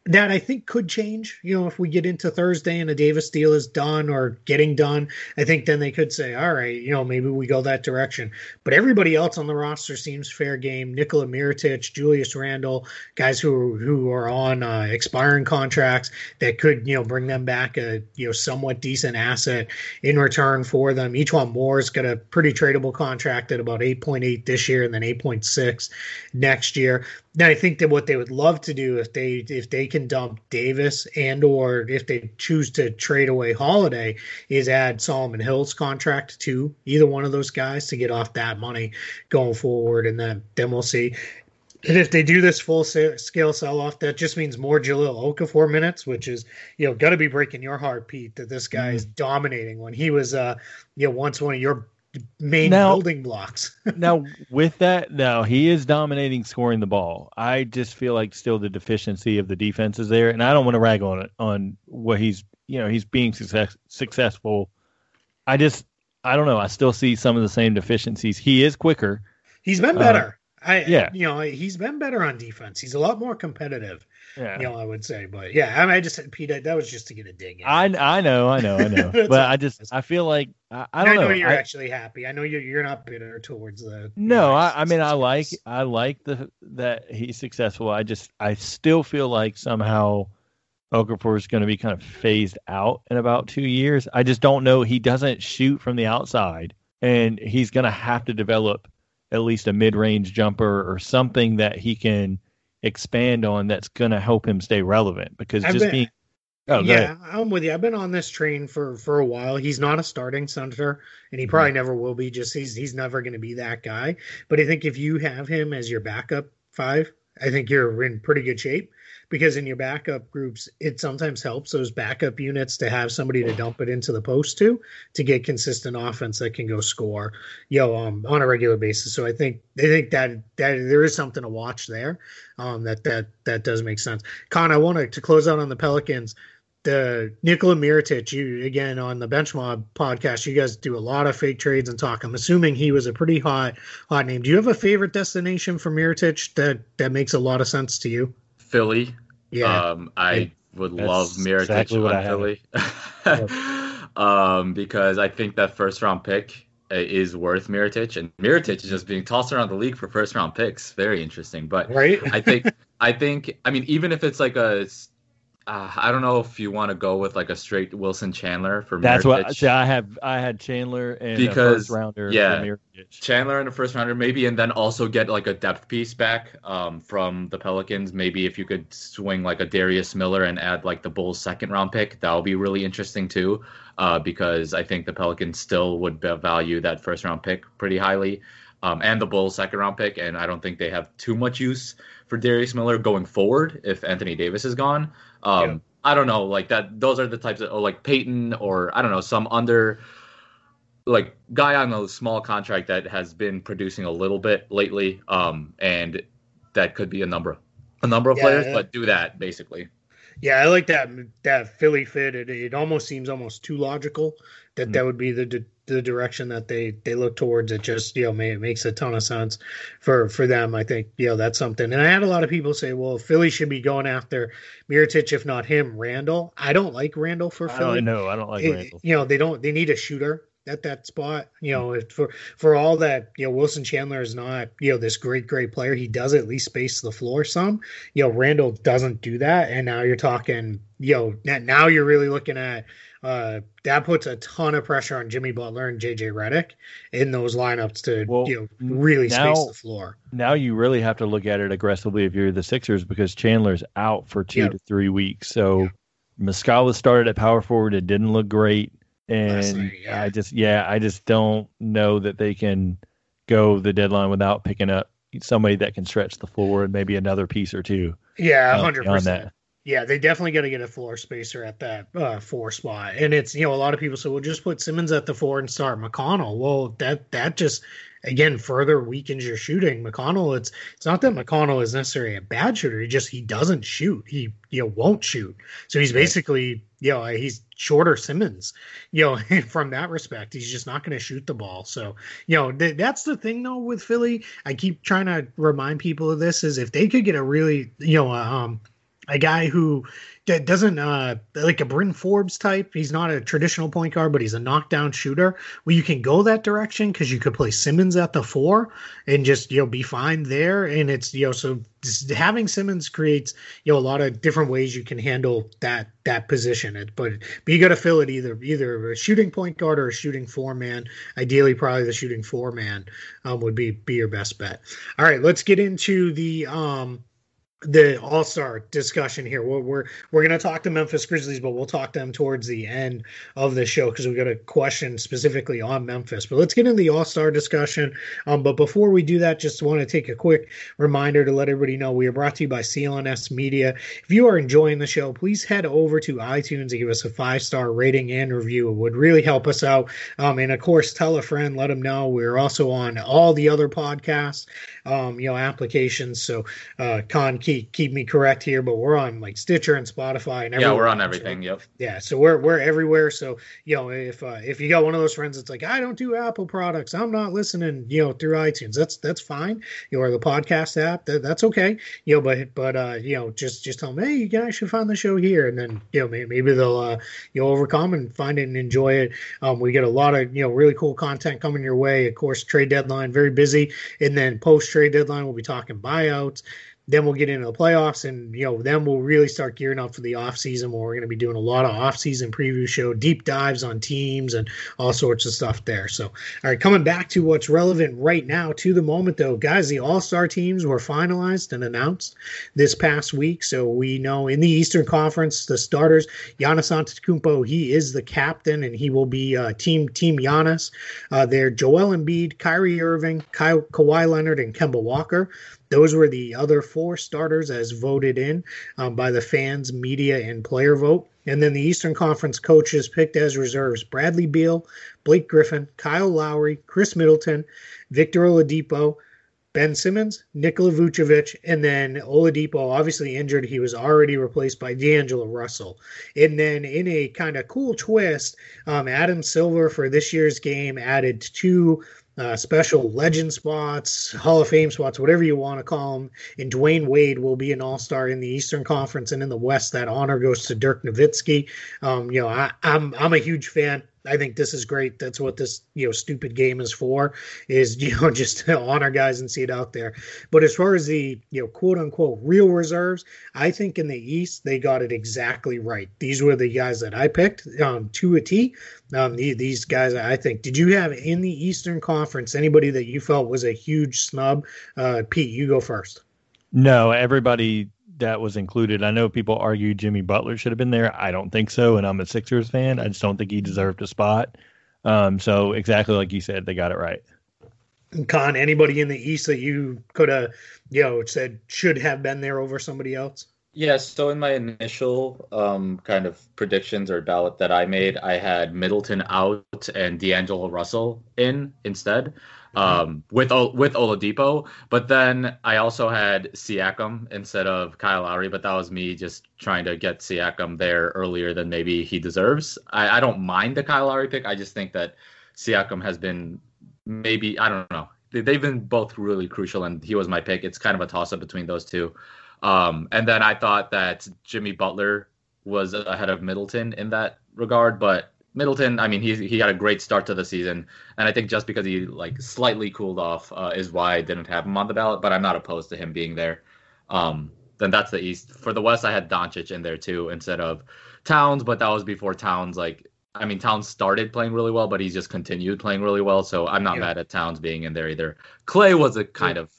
That I think could change. You know, if we get into Thursday and a Davis deal is done or getting done, I think then they could say, all right, you know, maybe we go that direction. But everybody else on the roster seems fair game. Nikola Mirotic, Julius Randle, guys who who are on uh, expiring contracts that could you know bring them back a you know somewhat decent asset in return for them. E'Twaun Moore's got a pretty tradable contract at about 8.8 this year and then 8.6 next year. Now I think that what they would love to do if they if they can dump Davis and or if they choose to trade away Holiday is add Solomon Hill's contract to either one of those guys to get off that money going forward, and then then we'll see. And if they do this full scale sell off, that just means more Jahlil Okafor minutes, which is you know got to be breaking your heart, Pete, that this guy mm. is dominating when he was uh you know once one of your main now, building blocks. now, with that, now he is dominating scoring the ball. I just feel like still the deficiency of the defense is there, and I don't want to rag on it on what he's you know he's being success, successful. I just I don't know. I still see some of the same deficiencies. He is quicker. He's been better. Uh, I Yeah. you know he's been better on defense. He's a lot more competitive. Yeah. You know, I would say, but yeah, I, mean, I just said Pete. That was just to get a dig in. I I know, I know, I know. But. I just I feel like I, I don't know, know. you're I- actually happy. I know you're you're not bitter towards the. No, I, I mean I like I like the that he's successful. I just I still feel like somehow Okafor is going to be kind of phased out in about two years. I just don't know. He doesn't shoot from the outside, and he's going to have to develop at least a mid-range jumper or something that he can expand on that's going to help him stay relevant. Because I've just been- being oh yeah. I'm with you. I've been on this train for for a while. He's not a starting center, and he probably never will be. Just he's he's never going to be that guy. But I think if you have him as your backup five, I think you're in pretty good shape. Because in your backup groups, it sometimes helps those backup units to have somebody to dump it into the post to to get consistent offense that can go score, you know, um, on a regular basis. So I think I think that that there is something to watch there. Um, that that that does make sense. Kaan, I wanted to close out on the Pelicans the Nikola Mirotic, you again on the Bench Mob podcast, you guys do a lot of fake trades and talk. I'm assuming he was a pretty hot hot name. Do you have a favorite destination for Mirotic that that makes a lot of sense to you? Philly. Yeah, Um, I would That's love Mirotic exactly on. Philly. um, because I think that first round pick uh, is worth Mirotic, and Mirotic is just being tossed around the league for first round picks. Very interesting, but right. I think I think I mean even if it's like a uh, I don't know if you want to go with like a straight Wilson Chandler for That's what see, I have. I had Chandler and a Because, first rounder. yeah. Chandler in the first rounder, maybe, and then also get like a depth piece back um, from the Pelicans. Maybe if you could swing like a Darius Miller and add like the Bulls' second round pick, that would be really interesting too. Uh, because I think the Pelicans still would value that first round pick pretty highly, um, and the Bulls' second round pick. And I don't think they have too much use for Darius Miller going forward if Anthony Davis is gone. Um, Yeah. I don't know, like that. Those are the types of, or like Payton, or I don't know, some under like guy on a small contract that has been producing a little bit lately um and that could be a number a number of Yeah. players but do that basically Yeah, I like that that Philly fit. It, it almost seems almost too logical that Mm. that would be the di- the direction that they they look towards. It just you know may, it makes a ton of sense for for them. I think you know that's something. And I had a lot of people say, well, Philly should be going after Mirotic, if not him, Randle. I don't like Randle for Philly. don't know. I don't like it- Randle. you know they don't they need a shooter at that spot you know if for for all that you know wilson chandler is not you know this great great player he does at least space the floor some you know randle doesn't do that and now you're talking you know now you're really looking at uh that puts a ton of pressure on jimmy butler and jj Redick in those lineups to Well, you know really now- space the floor Now you really have to look at it aggressively if you're the Sixers because Chandler's out for two Yep. to three weeks. So Muscala started at power forward. It didn't look great, and night, yeah. I just yeah, I just don't know that they can go the deadline without picking up somebody that can stretch the floor and maybe another piece or two. yeah uh, 100 beyond percent. Yeah, they definitely got to get a floor spacer at that uh, four spot, and it's you know a lot of people say, well, just put Simmons at the four and start McConnell. Well, that that just again further weakens your shooting. McConnell, it's it's not that McConnell is necessarily a bad shooter. He just he doesn't shoot. He you know won't shoot. So he's basically you know he's shorter Simmons. You know from that respect, he's just not going to shoot the ball. So you know th- that's the thing though with Philly. I keep trying to remind people of this is if they could get a really you know um a guy who doesn't uh like a Bryn Forbes type. He's not a traditional point guard, but he's a knockdown shooter. Well, you can go that direction because you could play Simmons at the four and just you know be fine there. And it's you know so having Simmons creates you know a lot of different ways you can handle that that position. It, but but you got to fill it either either a shooting point guard or a shooting four man. Ideally, probably the shooting four man um, would be be your best bet. All right, let's get into the um the All Star discussion here. We're we're, we're going to talk to Memphis Grizzlies, but we'll talk to them towards the end of the show because we got a question specifically on Memphis. But let's get into the All Star discussion. Um, but before we do that, just want to take a quick reminder to let everybody know we are brought to you by CLNS Media. If you are enjoying the show, please head over to iTunes and give us a five star rating and review. It would really help us out. Um, and of course, tell a friend, let them know. We're also on all the other podcasts, um, you know, applications. So uh, Kaan keep keep me correct here, but we're on like Stitcher and Spotify and yeah, we're on everything. Yep. Yeah, so we're we're everywhere. So you know, if uh, if you got one of those friends that's like, I don't do Apple products, I'm not listening, you know, through iTunes. That's that's fine. You know, or the podcast app, that, that's okay. You know, but but uh, you know, just just tell them, hey, you guys should find the show here, and then you know maybe, maybe they'll uh, you know overcome and find it and enjoy it. Um, we get a lot of you know really cool content coming your way. Of course, trade deadline very busy, and then post trade deadline we'll be talking buyouts then we'll get into the playoffs and you know then we'll really start gearing up for the off season where we're going to be doing a lot of off season preview show deep dives on teams and all sorts of stuff there. So all right coming back to what's relevant right now to the moment though guys the all-star teams were finalized and announced this past week. So we know in the eastern conference the starters Giannis Antetokounmpo he is the captain and he will be uh, team team Giannis. Uh, there Joel Embiid Kyrie Irving Ka- Kawhi Leonard and Kemba Walker those were the other four starters as voted in um, by the fans, media, and player vote. And then the Eastern Conference coaches picked as reserves Bradley Beal, Blake Griffin, Kyle Lowry, Khris Middleton, Victor Oladipo, Ben Simmons, Nikola Vucevic, and then Oladipo, obviously injured. He was already replaced by D'Angelo Russell. And then in a kind of cool twist, um, Adam Silver for this year's game added two uh, special legend spots, Hall of Fame spots, whatever you want to call them. And Dwyane Wade will be an All Star in the Eastern Conference, and in the West, that honor goes to Dirk Nowitzki. Um, you know, I, I'm I'm a huge fan. I think this is great. That's what this you know stupid game is for. Is you know just to honor guys and see it out there. But as far as the you know quote unquote real reserves, I think in the East they got it exactly right. These were the guys that I picked um, to a T. Um, the, these guys, I think. Did you have in the Eastern Conference anybody that you felt was a huge snub? Uh, Pete, you go first. No, everybody that was included. I know people argue Jimmy Butler should have been there. I don't think so, and I'm a Sixers fan. I just don't think he deserved a spot. Um, so exactly like you said, they got it right. Kaan, anybody in the East that you could have, you know, said should have been there over somebody else? Yes. Yeah, so in my initial um, kind of predictions or ballot that I made, I had Middleton out and D'Angelo Russell in instead um, with with Oladipo. But then I also had Siakam instead of Kyle Lowry, but that was me just trying to get Siakam there earlier than maybe he deserves. I, I don't mind the Kyle Lowry pick. I just think that Siakam has been maybe I don't know. They've been both really crucial, and he was my pick. It's kind of a toss up between those two. Um, and then I thought that Jimmy Butler was ahead of Middleton in that regard, but Middleton, I mean, he he had a great start to the season, and I think just because he like slightly cooled off uh, is why I didn't have him on the ballot. But I'm not opposed to him being there. Um, then that's the East. For the West, I had Doncic in there too instead of Towns, but that was before Towns. Like, I mean, Towns started playing really well, but he's just continued playing really well. So I'm not yeah. mad at Towns being in there either. Klay was a kind yeah. of,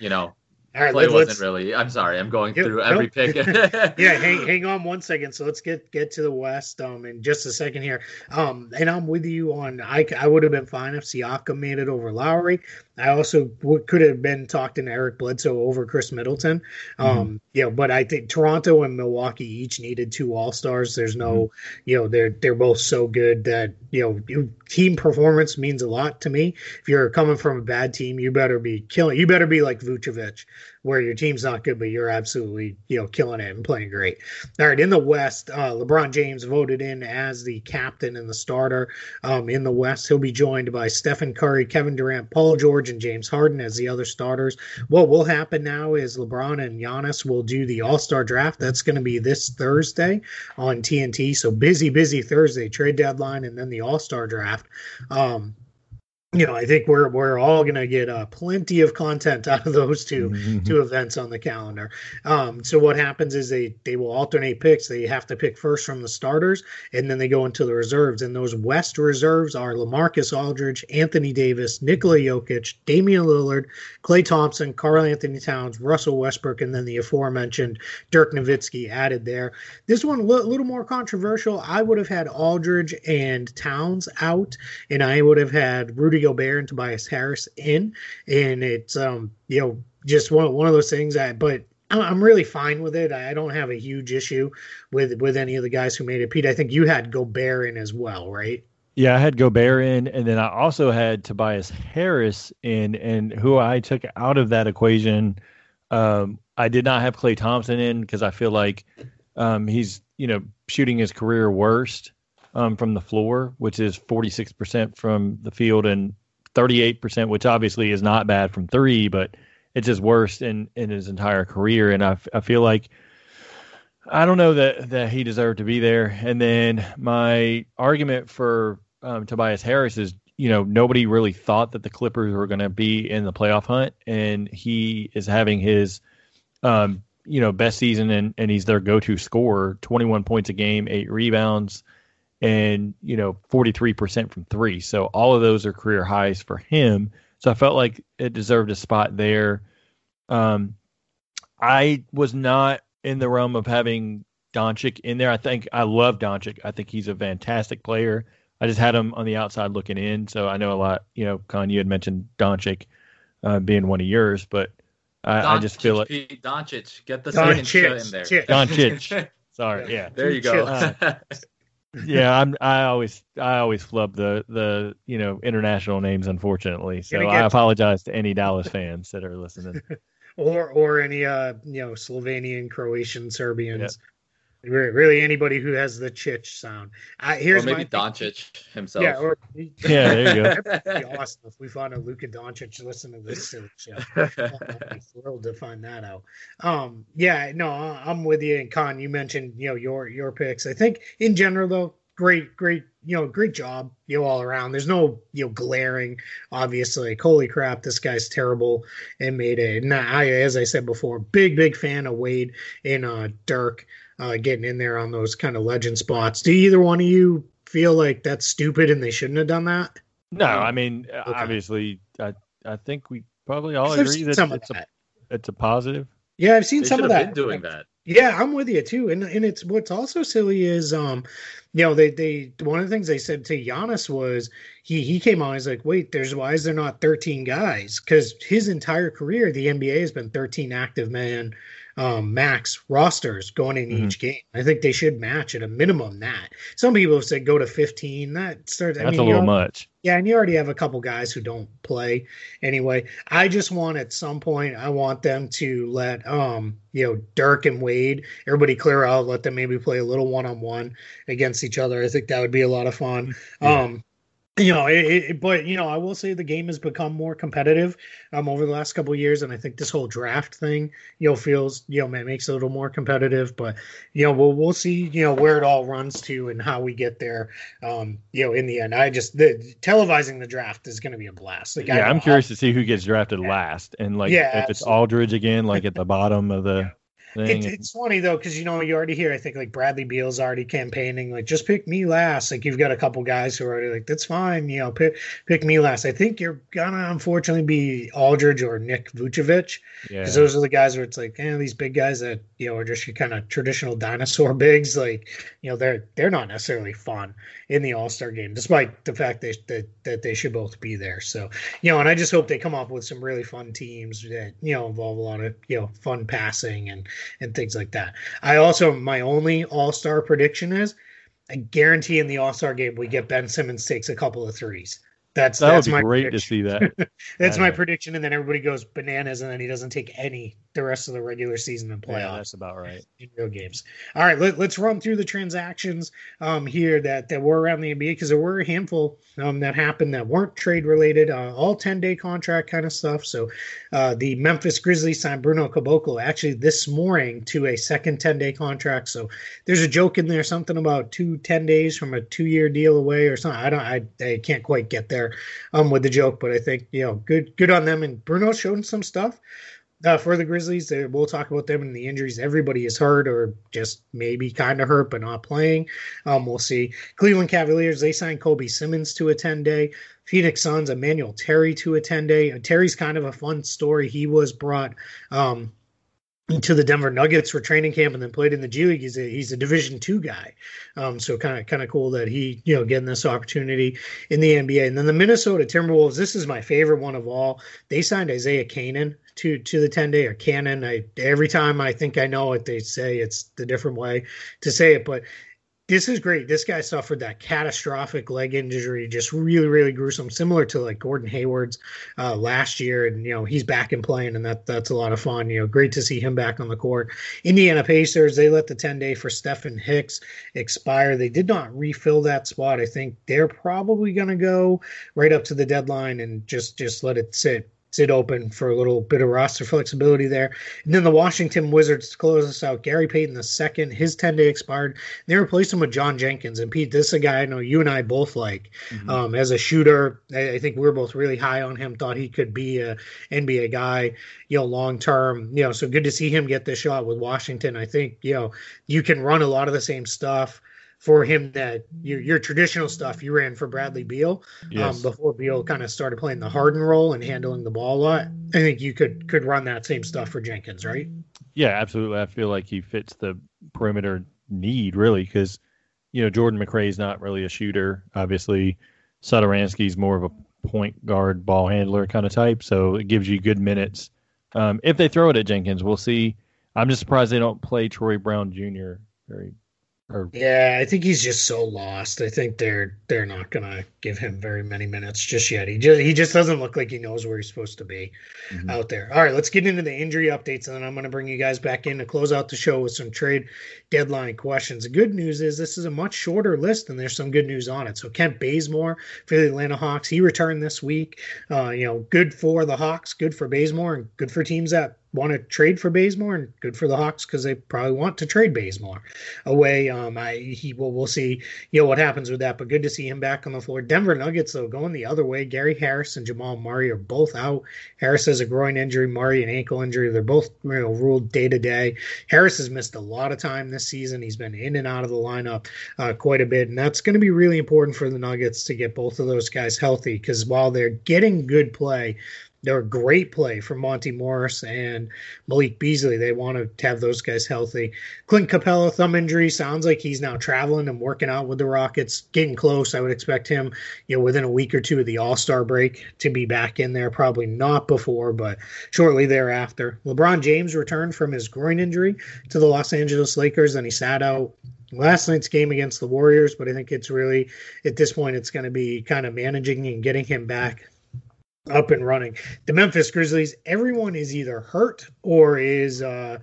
you know, all right, Klay wasn't really. I'm sorry. I'm going through every nope. pick. yeah, hang hang on one second. So let's get get to the West um in just a second here. Um, and I'm with you on. I I would have been fine if Siakam made it over Lowry. I also would, could have been talking to Eric Bledsoe over Khris Middleton. Um, mm-hmm. you know, but I think Toronto and Milwaukee each needed two All Stars. There's no, mm-hmm. you know, they're they're both so good that you know team performance means a lot to me. If you're coming from a bad team, you better be killing. You better be like Vucevic, where your team's not good, but you're absolutely you know killing it and playing great. All right, in the West, uh, LeBron James voted in as the captain and the starter. Um, in the West, he'll be joined by Stephen Curry, Kevin Durant, Paul George and James Harden as the other starters. What will happen now is LeBron and Giannis will do the All Star draft. That's going to be this Thursday on TNT. So busy, busy Thursday, trade deadline, and then the All Star draft. Um, you know, I think we're we're all going to get uh, plenty of content out of those 2 mm-hmm. two events on the calendar. Um, so what happens is they they will alternate picks. They have to pick first from the starters, and then they go into the reserves. And those West reserves are LaMarcus Aldridge, Anthony Davis, Nikola Jokic, Damian Lillard, Klay Thompson, Karl-Anthony Towns, Russell Westbrook, and then the aforementioned Dirk Nowitzki added there. This one a li- little more controversial. I would have had Aldridge and Towns out, and I would have had Rudy Rudy Gobert and Tobias Harris in, and it's um you know just one one of those things. I but I'm really fine with it. I don't have a huge issue with with any of the guys who made it. Pete, I think you had Gobert in as well, right? Yeah, I had Gobert in, and then I also had Tobias Harris in, and who I took out of that equation Um, I did not have Klay Thompson in because I feel like um, he's you know shooting his career worst um, from the floor, which is 46% from the field and 38%, which obviously is not bad from three, but it's his worst in in his entire career. And I, I feel like I don't know that that he deserved to be there. And then my argument for um, Tobias Harris is, you know, nobody really thought that the Clippers were going to be in the playoff hunt, and he is having his, um, you know, best season, and and he's their go-to scorer, 21 points a game, eight rebounds, and you know, 43% from three. So all of those are career highs for him. So I felt like it deserved a spot there. Um, I was not in the realm of having Doncic in there. I think I love Doncic. I think he's a fantastic player. I just had him on the outside looking in, so I know a lot. You know, Kaan, you had mentioned Doncic uh, being one of yours, but I, I just feel like Pete Doncic, get the second shit in there. Doncic. Sorry, yeah. There you go. Uh, yeah, I'm. I always, I always flub the the you know international names, unfortunately. So I apologize to any Dallas fans that are listening or or any uh you know Slovenian, Croatian, Serbians. Really, anybody who has the chich sound. Uh, here's or maybe my Doncic himself. Yeah, or, yeah, there you go. That'd be awesome if we found a Luka Doncic listen to this silly shit. I'd be thrilled to find that out. Um, yeah, no, I'm with you. And Kaan, you mentioned you know your your picks. I think in general though, great, great, you know, great job, you know, all around. There's no, you know, glaring, obviously. Like, holy crap, this guy's terrible and made it. And I, as I said before, big, big fan of Wade and uh, Dirk uh, getting in there on those kind of legend spots. Do either one of you feel like that's stupid and they shouldn't have done that? No, I mean, okay. obviously, I, I think we probably all agree that it's, that. A, it's a positive. Yeah, I've seen they some of that. doing that. Yeah, I'm with you too. And and it's what's also silly is um, you know, they they one of the things they said to Giannis was he he came on, he's like, wait, there's why is there not 13 guys? Because his entire career, the NBA has been 13 active man um, max rosters going in mm-hmm. each game. I think they should match at a minimum that. Some people have said go to 15. That starts. That's I mean, a little much. Yeah, and you already have a couple guys who don't play anyway. I just want at some point, I want them to let um you know Dirk and Wade, everybody clear out, let them maybe play a little one on one against each other. I think that would be a lot of fun. Yeah. Um you know, it, it, but you know, I will say the game has become more competitive um over the last couple years, and I think this whole draft thing, you know, feels you know man, makes it a little more competitive. But you know, we'll we'll see you know where it all runs to and how we get there. Um, you know, in the end, I just the televising the draft is going to be a blast. Like, yeah, I'm curious to see who gets drafted yeah. last, and like yeah, if it's Aldridge again, like at the bottom of the. It's, it's funny though because you know you already hear I think like Bradley Beal's already campaigning like just pick me last. Like you've got a couple guys who are already like that's fine you know pick pick me last. I think you're gonna unfortunately be Aldridge or Nick Vucevic because yeah. those are the guys where it's like eh, these big guys that you know are just kind of traditional dinosaur bigs like you know they're they're not necessarily fun in the All Star game despite the fact that, that that they should both be there. So you know and I just hope they come up with some really fun teams that you know involve a lot of you know fun passing and and things like that. I also my only All Star prediction is I guarantee in the All Star game we get Ben Simmons takes a couple of threes. That's that that's would be my great prediction. to see that. that's my prediction, and then everybody goes bananas, and then he doesn't take any the rest of the regular season and playoffs. Yeah, that's about right. In real games. All right, let, us run through the transactions um, here that that were around the NBA because there were a handful um, that happened that weren't trade related, uh, all ten day contract kind of stuff. So uh, the Memphis Grizzlies signed Bruno Caboclo actually this morning to a second ten day contract. So there's a joke in there, something about two 10 days from a two year deal away or something. I don't, I, I can't quite get there um, with the joke, but I think you know, good good on them. And Bruno showed some stuff uh, for the Grizzlies. We'll talk about them and the injuries. Everybody is hurt or just maybe kind of hurt but not playing. Um, we'll see. Cleveland Cavaliers they signed Kobe Simmons to a ten day. Phoenix Suns Emanuel Terry to a ten day. Terry's kind of a fun story. He was brought. Um, to the Denver Nuggets for training camp and then played in the G League. He's a he's a Division two guy, um, so kind of kind of cool that he you know getting this opportunity in the NBA. And then the Minnesota Timberwolves. This is my favorite one of all. They signed Isaiah Canaan to to the ten day or Cannon. I every time I think I know it, they say it's the different way to say it, but this is great. This guy suffered that catastrophic leg injury, just really, really gruesome, similar to like Gordon Hayward's uh, last year. And you know he's back and playing, and that that's a lot of fun. You know, great to see him back on the court. Indiana Pacers they let the ten day for Stephen Hicks expire. They did not refill that spot. I think they're probably going to go right up to the deadline and just just let it sit sit open for a little bit of roster flexibility there. And then the Washington Wizards to close us out. Gary Payton the second, his 10 day expired. They replaced him with John Jenkins. And Pete, this is a guy I know you and I both like mm-hmm. um, as a shooter. I, I, think we are both really high on him. Thought he could be a NBA guy, you know, long term. You know, so good to see him get this shot with Washington. I think you know you can run a lot of the same stuff for him that your, your traditional stuff you ran for Bradley Beal um, yes. um, before Beal kind of started playing the Harden role and handling the ball a lot. I think you could could run that same stuff for Jenkins, right? Yeah, absolutely. I feel like he fits the perimeter need really because you know Jordan McRae's not really a shooter. Obviously, Satoransky's more of a point guard, ball handler kind of type, so it gives you good minutes. Um, if they throw it at Jenkins, we'll see. I'm just surprised they don't play Troy Brown Jr. very or, yeah, I think he's just so lost. I think they're they're not gonna give him very many minutes just yet. He just he just doesn't look like he knows where he's supposed to be mm-hmm. out there. All right, let's get into the injury updates, and then I'm gonna bring you guys back in to close out the show with some trade deadline questions. The good news is this is a much shorter list, and there's some good news on it. So Kent Bazemore for the Atlanta Hawks, he returned this week. Uh, you know, good for the Hawks, good for Bazemore, and good for teams that want to trade for Bazemore, and good for the Hawks because they probably want to trade Bazemore away. Um, I he will we'll see you know what happens with that, but good to see him back on the floor. Denver Nuggets though going the other way. Gary Harris and Jamal Murray are both out. Harris has a groin injury, Murray an ankle injury. They're both you know ruled day to day. Harris has missed a lot of time this season. He's been in and out of the lineup uh, quite a bit, and that's going to be really important for the Nuggets to get both of those guys healthy because while they're getting good play they're a great play for Monte Morris and Malik Beasley. They want to have those guys healthy. Clint Capela thumb injury, sounds like he's now traveling and working out with the Rockets, getting close. I would expect him, you know, within a week or two of the All Star break to be back in there. Probably not before, but shortly thereafter. LeBron James returned from his groin injury to the Los Angeles Lakers, and he sat out last night's game against the Warriors, but I think it's really at this point it's going to be kind of managing and getting him back up and running. The Memphis Grizzlies, everyone is either hurt or is uh,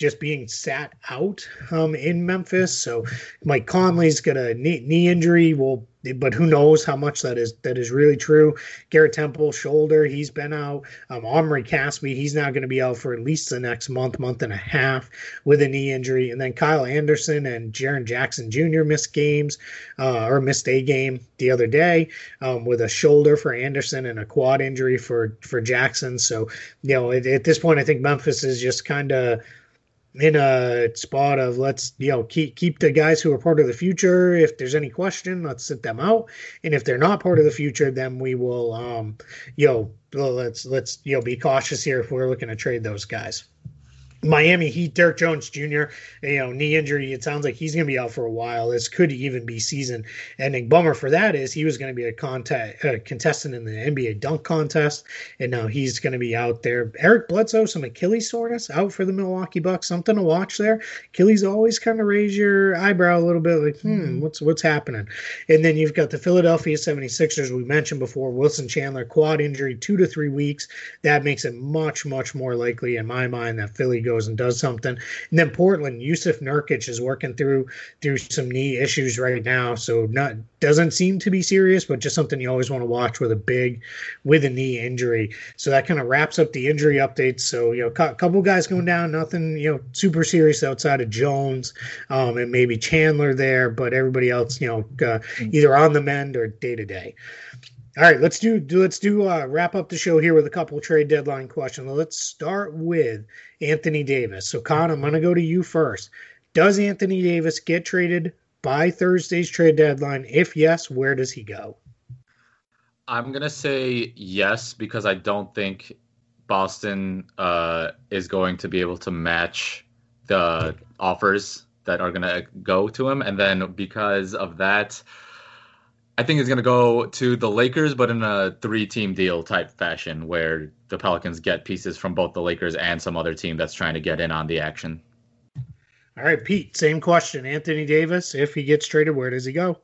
just being sat out um, in Memphis. So Mike Conley's got a knee, knee injury. Will but who knows how much that is that is really true. Garrett Temple shoulder, he's been out. Um, Omri Caspi, he's now going to be out for at least the next month, month and a half with a knee injury. And then Kyle Anderson and Jaren Jackson Jr. missed games uh, or missed a game the other day um, with a shoulder for Anderson and a quad injury for for Jackson. So you know at, at this point, I think Memphis is just kind of in a spot of let's you know keep keep the guys who are part of the future. If there's any question, let's sit them out. And if they're not part of the future, then we will um you know let's let's you know be cautious here if we're looking to trade those guys. Miami Heat, Derrick Jones Jr., you know, knee injury. It sounds like he's going to be out for a while. This could even be season ending. Bummer for that is he was going to be a, contact, a contestant in the NBA dunk contest, and now he's going to be out there. Eric Bledsoe, some Achilles soreness, out for the Milwaukee Bucks. Something to watch there. Achilles always kind of raise your eyebrow a little bit, like, hmm, what's what's happening? And then you've got the Philadelphia 76ers, we mentioned before, Wilson Chandler, quad injury, two to three weeks. That makes it much, much more likely in my mind that Philly goes and does something. And then Portland, Jusuf Nurkic is working through through some knee issues right now, so not doesn't seem to be serious, but just something you always want to watch with a big with a knee injury. So that kind of wraps up the injury updates. So you know, a couple guys going down, nothing you know super serious outside of Jones um, and maybe Chandler there, but everybody else you know uh, either on the mend or day to day. All right, let's do, do let's do uh, wrap up the show here with a couple trade deadline questions. Let's start with Anthony Davis. So, Kaan, I'm going to go to you first. Does Anthony Davis get traded by Thursday's trade deadline? If yes, where does he go? I'm going to say yes because I don't think Boston uh, is going to be able to match the offers that are going to go to him. And then because of that, I think he's going to go to the Lakers, but in a three-team deal type fashion, where the Pelicans get pieces from both the Lakers and some other team that's trying to get in on the action. All All right, Pete, same question. Anthony Davis, if he gets traded, where does he go?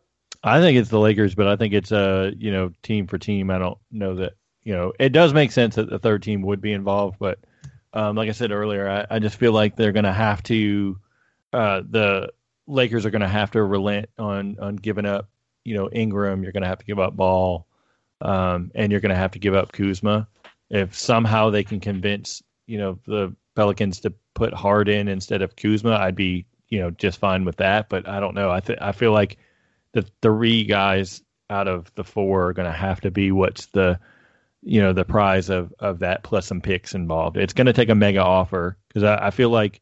I think it's the Lakers, but I think it's a uh, you know team for team. I don't know that you know it does make sense that the third team would be involved, but um, like I said earlier, I, I just feel like they're going to have to uh, the Lakers are going to have to relent on on giving up. You know, Ingram, you're going to have to give up Ball, um, and you're going to have to give up Kuzma. If somehow they can convince you know the Pelicans to put Harden instead of Kuzma, I'd be you know just fine with that. But I don't know. I th- I feel like the three guys out of the four are going to have to be what's the you know the prize of of that plus some picks involved. It's going to take a mega offer because I, I feel like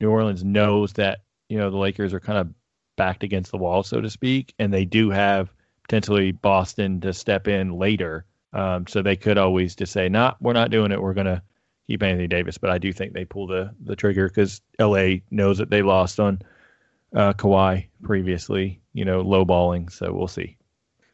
New Orleans knows that you know the Lakers are kind of backed against the wall, so to speak, and they do have potentially Boston to step in later. Um, so they could always just say, "Nah, we're not doing it. We're going to keep Anthony Davis." But I do think they pull the the trigger because LA knows that they lost on uh, Kawhi previously, you know, lowballing. So we'll see.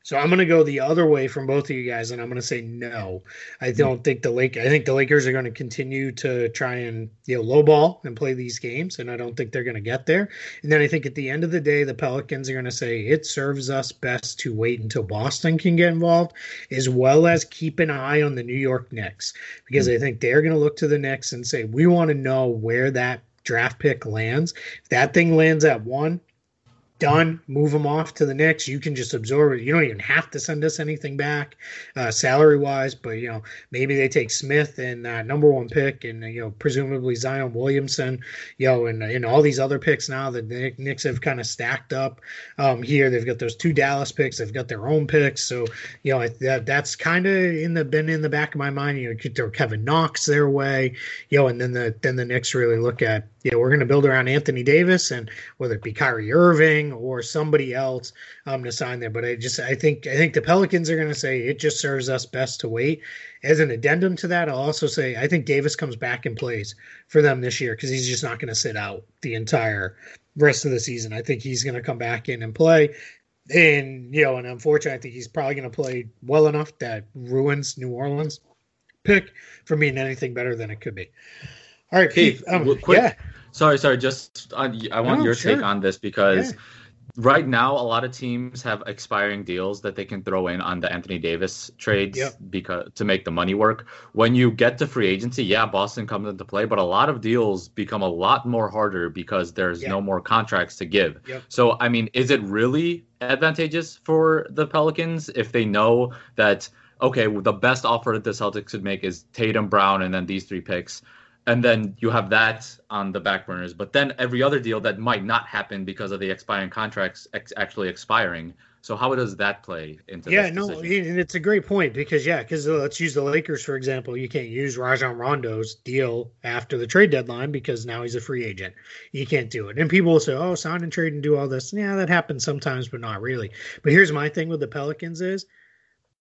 So I'm going to go the other way from both of you guys, and I'm going to say no. I don't think the Lake. I think the Lakers are going to continue to try and you know lowball and play these games, and I don't think they're going to get there. And then I think at the end of the day, the Pelicans are going to say it serves us best to wait until Boston can get involved, as well as keep an eye on the New York Knicks, because mm-hmm. I think they're going to look to the Knicks and say we want to know where that draft pick lands. If that thing lands at one, done. Move them off to the Knicks. You can just absorb it. You don't even have to send us anything back, uh, salary wise. But you know, maybe they take Smith and uh, number one pick, and you know, presumably Zion Williamson. You know, and and all these other picks now that the Knicks have kind of stacked up um, here. They've got those two Dallas picks. They've got their own picks. So you know, that that's kind of in the been in the back of my mind. You know, Kevin Knox their way. You know, and then the then the Knicks really look at know, we're going to build around Anthony Davis and whether it be Kyrie Irving or somebody else um, to sign there. But I just, I think, I think the Pelicans are going to say it just serves us best to wait. As an addendum to that, I'll also say I think Davis comes back and plays for them this year because he's just not going to sit out the entire rest of the season. I think he's going to come back in and play. And, you know, and unfortunately, I think he's probably going to play well enough that ruins New Orleans pick for me and anything better than it could be. All right, Keith. Um, quick, yeah. Sorry, sorry. Just on, I want no, your sure. take on this because yeah. right now a lot of teams have expiring deals that they can throw in on the Anthony Davis trades yep. because to make the money work. When you get to free agency, yeah, Boston comes into play, but a lot of deals become a lot more harder because there's yep. no more contracts to give. Yep. So, I mean, is it really advantageous for the Pelicans if they know that okay, the best offer that the Celtics could make is Tatum, Brown, and then these three picks? And then you have that on the back burners. But then every other deal that might not happen because of the expiring contracts ex- actually expiring. So how does that play into? Yeah, no, decision? and it's a great point because yeah, because uh, let's use the Lakers for example. You can't use Rajon Rondo's deal after the trade deadline because now he's a free agent. You can't do it. And people will say, "Oh, sign and trade and do all this." Yeah, that happens sometimes, but not really. But here's my thing with the Pelicans is.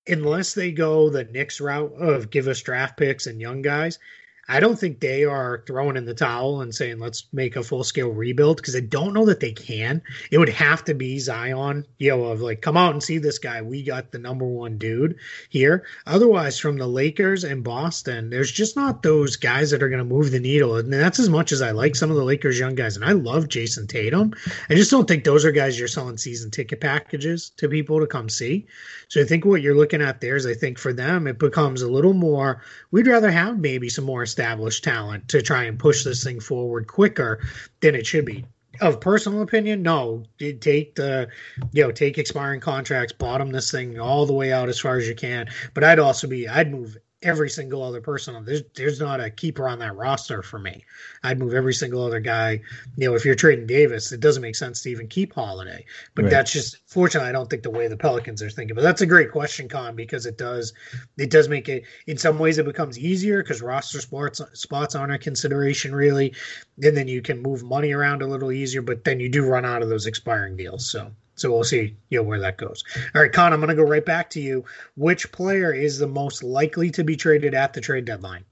Unless they go the Knicks route of give us draft picks and young guys, I don't think they are throwing in the towel and saying let's make a full scale rebuild because I don't know that they can. It would have to be Zion, you know, of like come out and see this guy. We got the number one dude here. Otherwise, from the Lakers and Boston, there's just not those guys that are going to move the needle. And that's as much as I like some of the Lakers young guys, and I love Jayson Tatum. I just don't think those are guys you're selling season ticket packages to people to come see. So I think what you're looking at there is I think for them it becomes a little more. We'd rather have maybe some more established talent to try and push this thing forward quicker than it should be. Of personal opinion, no. Take the, you know, take expiring contracts, bottom this thing all the way out as far as you can. But I'd also be, I'd move every single other person. There's there's not a keeper on that roster for me. I'd move every single other guy. You know, if you're trading Davis, it doesn't make sense to even keep Holiday. But right. that's just fortunately, I don't think the way the Pelicans are thinking. But that's a great question, Kaan, because it does it does make it in some ways it becomes easier because roster spots spots aren't a consideration really, and then you can move money around a little easier. But then you do run out of those expiring deals. So so we'll see, you know, where that goes. All right, Kaan, I'm going to go right back to you. Which player is the most likely to be traded at the trade deadline?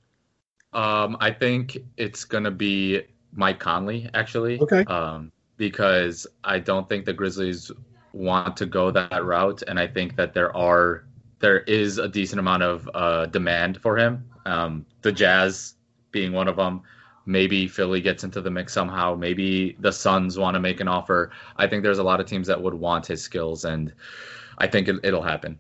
Um, I think it's going to be Mike Conley, actually. Okay. Um, because I don't think the Grizzlies want to go that route, and I think that there are there is a decent amount of uh, demand for him. Um, the Jazz being one of them. Maybe Philly gets into the mix somehow. Maybe the Suns want to make an offer. I think there's a lot of teams that would want his skills, and I think it, it'll happen.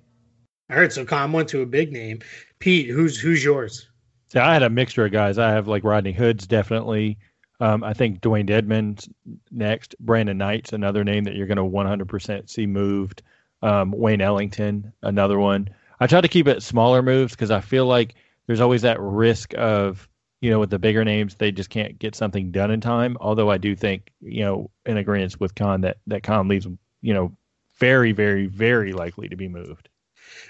All right, so Kaan went to a big name. Pete, who's who's yours? So I had a mixture of guys. I have like Rodney Hoods, definitely. Um, I think Dewayne Dedmon's next. Brandon Knight's another name that you're going to 100% see moved. Um, Wayne Ellington, another one. I try to keep it smaller moves because I feel like there's always that risk of, you know, with the bigger names, they just can't get something done in time. Although I do think, you know, in agreement with Kaan that that Conley's, you know, very, very, very likely to be moved.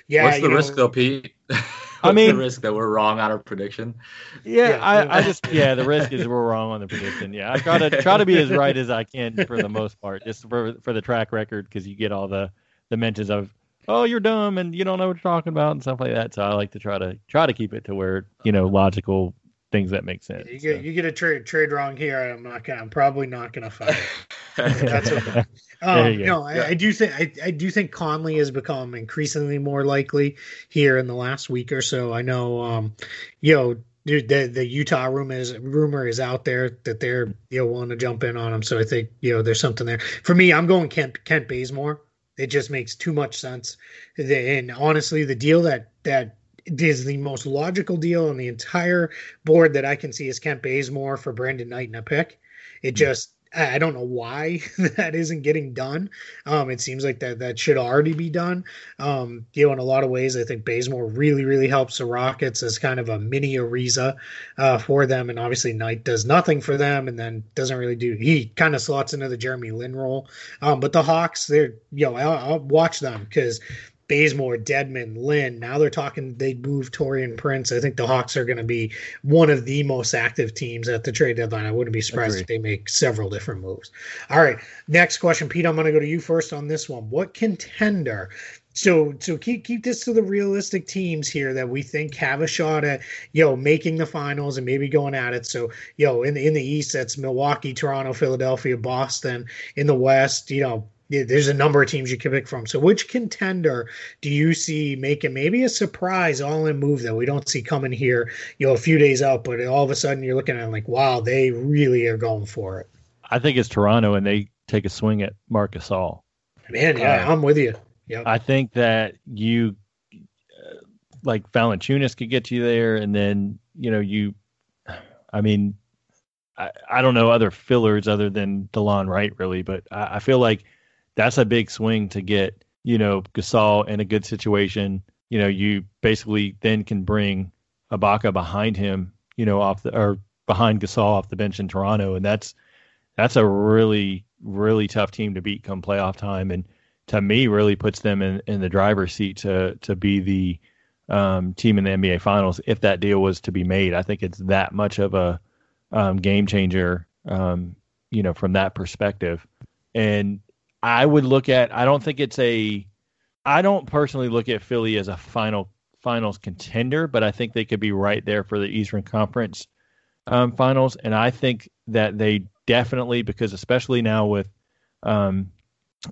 Yeah. What's the risk though, Pete? I mean, the risk that we're wrong on our prediction. Yeah, yeah, I, I just yeah, the risk is we're wrong on the prediction. Yeah, I try to try to be as right as I can for the most part, just for for the track record, because you get all the the mentions of oh you're dumb and you don't know what you're talking about and stuff like that. So I like to try to try to keep it to where you know logical things that make sense. You get so. you get a trade trade wrong here. I'm not gonna. I'm probably not gonna fight. That's okay. Um, you, know, yeah. I, I, do think I, I do think Conley has become increasingly more likely here in the last week or so. I know, um, you know, dude, the the Utah rumor is rumor is out there that they're you know willing to jump in on him. So I think you know there's something there. For me, I'm going Kent Kent Bazemore. It just makes too much sense. And honestly, the deal that that is the most logical deal on the entire board that I can see is Kent Bazemore for Brandon Knight and a pick. It hmm. just I don't know why that isn't getting done. Um, it seems like that that should already be done. Um, you know, in a lot of ways, I think Bazemore really, really helps the Rockets as kind of a mini Ariza uh, for them, and obviously Knight does nothing for them, and then doesn't really do. He kind of slots into the Jeremy Lin role. Um, but the Hawks, they're you know, I'll, I'll watch them because Bazemore, Dedmon, Lin. Now they're talking they move Taurean Prince. I think the Hawks are going to be one of the most active teams at the trade deadline. I wouldn't be surprised Agreed. if they make several different moves. All right, next question, Pete. I'm going to go to you first on this one. What contender? So so keep keep this to the realistic teams here that we think have a shot at you know making the finals and maybe going at it. So you know in the in the East that's Milwaukee, Toronto, Philadelphia, Boston. In the West, you know there's a number of teams you can pick from. So, which contender do you see making maybe a surprise all in move that we don't see coming here, you know, a few days out, but all of a sudden you're looking at like, wow, they really are going for it. I think it's Toronto, and they take a swing at Marc Gasol. Man, yeah, uh, I'm with you. Yeah, I think that you, uh, like Valanciunas, could get you there, and then you know you, I mean, I, I don't know other fillers other than Delon Wright really, but I, I feel like that's a big swing to get, you know, Gasol in a good situation. You know, you basically then can bring Ibaka behind him, you know, off the or behind Gasol off the bench in Toronto, and that's that's a really really tough team to beat come playoff time, and to me really puts them in, in the driver's seat to to be the um, team in the NBA Finals if that deal was to be made. I think it's that much of a um, game changer, um, you know, from that perspective. And I would look at. I don't think it's a. I don't personally look at Philly as a final finals contender, but I think they could be right there for the Eastern Conference um, finals, and I think that they definitely because especially now with um,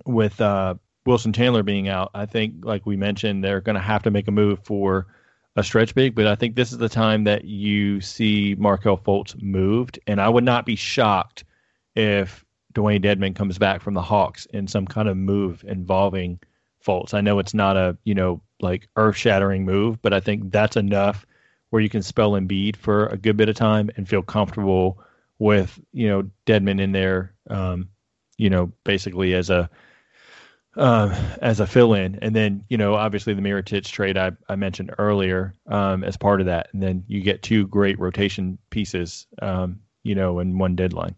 with uh, Wilson Chandler being out, I think like we mentioned, they're going to have to make a move for a stretch big. But I think this is the time that you see Markelle Fultz moved, and I would not be shocked if Dewayne Dedmon comes back from the Hawks in some kind of move involving Fultz. I know it's not a you know like earth shattering move, but I think that's enough where you can spell Embiid for a good bit of time and feel comfortable with you know Dedmon in there, um, you know basically as a uh, as a fill in, and then you know obviously the Mirotic trade I, I mentioned earlier um, as part of that, and then you get two great rotation pieces, um, you know, in one deadline.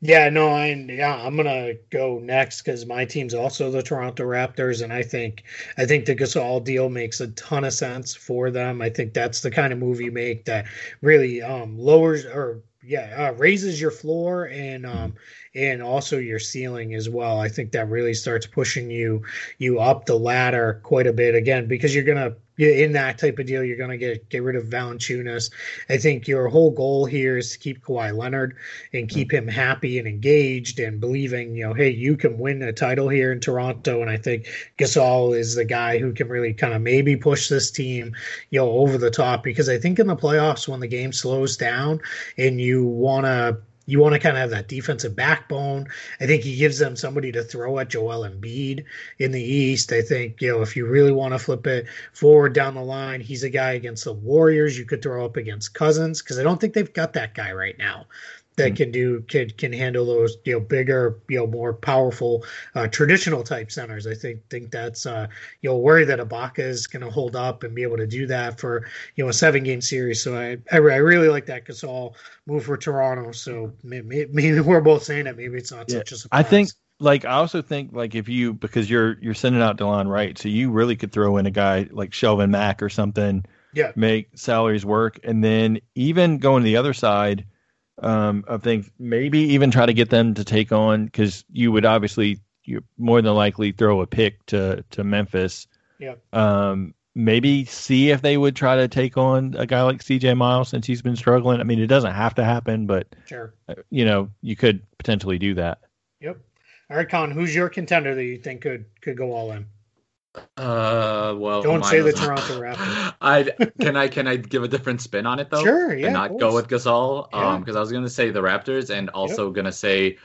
Yeah, no, I yeah, I'm gonna go next because my team's also the Toronto Raptors, and I think I think the Gasol deal makes a ton of sense for them. I think that's the kind of move you make that really um, lowers or yeah uh, raises your floor and um and also your ceiling as well. I think that really starts pushing you you up the ladder quite a bit again because you're gonna in that type of deal, you're to get get rid of Valanciunas. I think your whole goal here is to keep Kawhi Leonard and keep him happy and engaged and believing, you know, hey, you can win a title here in Toronto. And I think Gasol is the guy who can really kind of maybe push this team, you know, over the top because I think in the playoffs when the game slows down and you want to you want to kind of have that defensive backbone. I think he gives them somebody to throw at Joel Embiid in the East. I think, you know, if you really want to flip it forward down the line, he's a guy against the Warriors you could throw up against Cousins because I don't think they've got that guy right now that can do can can handle those you know bigger you know more powerful uh, traditional type centers. I think think that's uh, you know worry that Ibaka is going to hold up and be able to do that for you know a seven game series. So I I, I really like that Gasol move for Toronto. So maybe, maybe, we're both saying it. Maybe it's not yeah. such a surprise. I think like I also think like if you because you're you're sending out Delon Wright, so you really could throw in a guy like Shelvin Mack or something. Yeah. Make salaries work, and then even going to the other side um, of things. Maybe even try to get them to take on because you would obviously you more than likely throw a pick to to Memphis. Yeah. Um, maybe see if they would try to take on a guy like CJ Miles since he's been struggling. I mean, it doesn't have to happen, but sure, uh, you know, you could potentially do that. Yep. All right, Kaan, who's your contender that you think could could go all in? Uh, well, don't say the Toronto Raptors. I can I can I give a different spin on it though? Sure, yeah. And not go with Gasol, yeah. um, because I was gonna say the Raptors, and also yep. gonna say,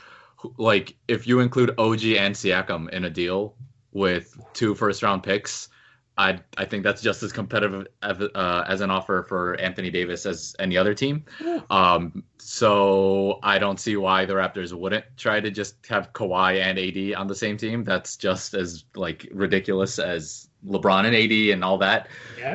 like, if you include OG and Siakam in a deal with two first round picks, I I think that's just as competitive as, uh, as an offer for Anthony Davis as any other team. Um, so I don't see why the Raptors wouldn't try to just have Kawhi and AD on the same team. That's just as like ridiculous as LeBron and AD and all that.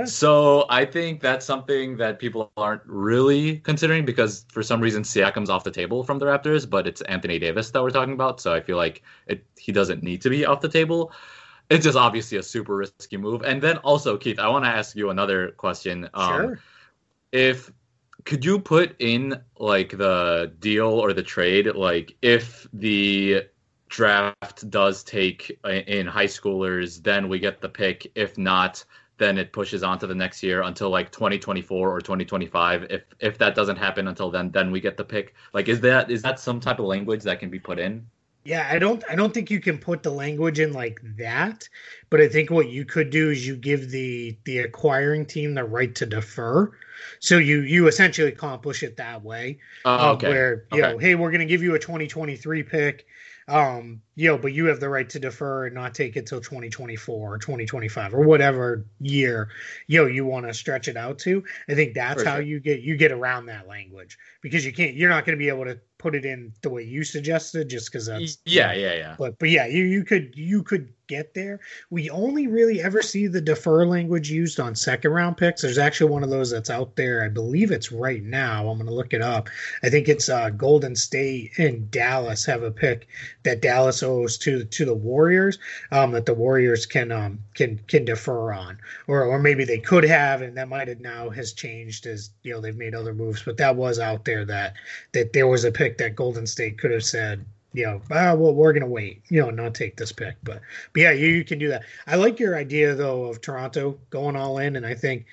So I think that's something that people aren't really considering because for some reason Siakam's off the table from the Raptors, but it's Anthony Davis that we're talking about. So I feel like it he doesn't need to be off the table it's just obviously a super risky move. And then also, Keith, I want to ask you another question. Um, sure. If could you put in like the deal or the trade, like if the draft does take in high schoolers, then we get the pick. If not, then it pushes on to the next year until like 2024 or 2025 if if that doesn't happen until then then we get the pick like is that is that some type of language that can be put in yeah, I don't I don't think you can put the language in like that, but I think what you could do is you give the the acquiring team the right to defer. So you you essentially accomplish it that way. Oh, okay. where you okay. know, hey, we're going to give you a 2023 pick um, you know, but you have the right to defer and not take it till 2024 or 2025 or whatever year, you know, you want to stretch it out to. I think that's For how sure. you get you get around that language because you can't you're not going to be able to put it in the way you suggested just because that's yeah yeah yeah. But but yeah you you could you could get there. We only really ever see the defer language used on second round picks. There's actually one of those that's out there. I believe it's right now. I'm going to look it up. I think it's uh golden state and dallas have a pick that dallas owes to to the warriors um that the warriors can um can can defer on. Or or maybe they could have and that might have now has changed as you know they've made other moves. But that was out there that that there was a pick pick that Golden State could have said, you know, ah, well, we're going to wait, you know, not take this pick. But, but yeah, you, you can do that. I like your idea, though, of Toronto going all in. And I think,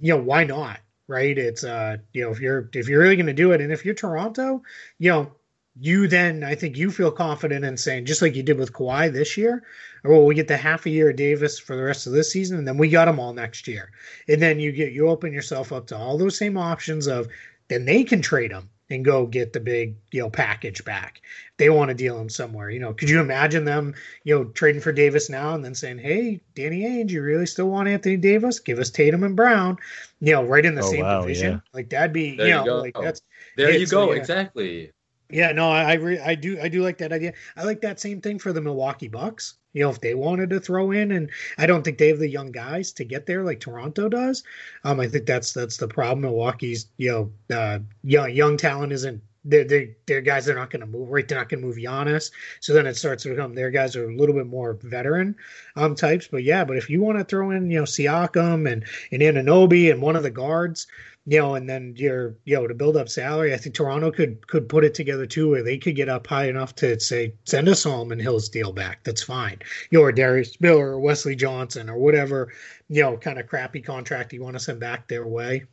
you know, why not? Right. It's, uh, you know, if you're, if you're really going to do it and if you're Toronto, you know, you then, I think you feel confident in saying, just like you did with Kawhi this year, or well, we get the half a year of Davis for the rest of this season, and then we got them all next year. And then you get, you open yourself up to all those same options of, then they can trade them and go get the big you know package back. They want to deal him somewhere. You know, could you imagine them you know trading for Davis now and then saying, "Hey, Danny Ainge, you really still want Anthony Davis? Give us Tatum and Brown." You know, right in the oh, same wow, division. Yeah. Like that'd be there you know like that's there you go yeah. exactly. Yeah, no, I I, re- I do I do like that idea. I like that same thing for the Milwaukee Bucks. You know, if they wanted to throw in, and I don't think they have the young guys to get there like Toronto does. Um, I think that's that's the problem. Milwaukee's you know uh, young young talent isn't they're, they're, they're guys that are not going to move right. They're not going to move Giannis. So then it starts to become their guys are a little bit more veteran um types. But yeah, but if you want to throw in you know Siakam and and Anunoby and one of the guards, you know, and then you're you know to build up salary, I think Toronto could could put it together too, where they could get up high enough to say send a Solomon Hills deal back. That's fine. You know, Darius Miller or Wesley Johnson or whatever you know kind of crappy contract you want to send back their way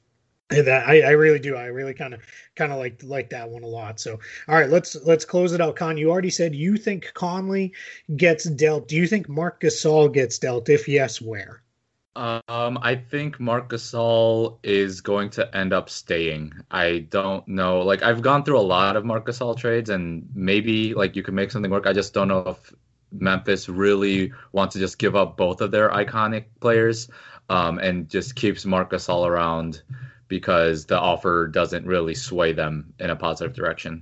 that I, I really do. I really kind of kind of like like that one a lot. So all right, let's let's close it out. Kaan, you already said you think Conley gets dealt. Do you think Marc Gasol gets dealt? If yes, where? Um, I think Marc Gasol is going to end up staying. I don't know. Like I've gone through a lot of Marc Gasol trades, and maybe like you can make something work. I just don't know if Memphis really wants to just give up both of their iconic players, um, and just keeps Marc Gasol around because the offer doesn't really sway them in a positive direction.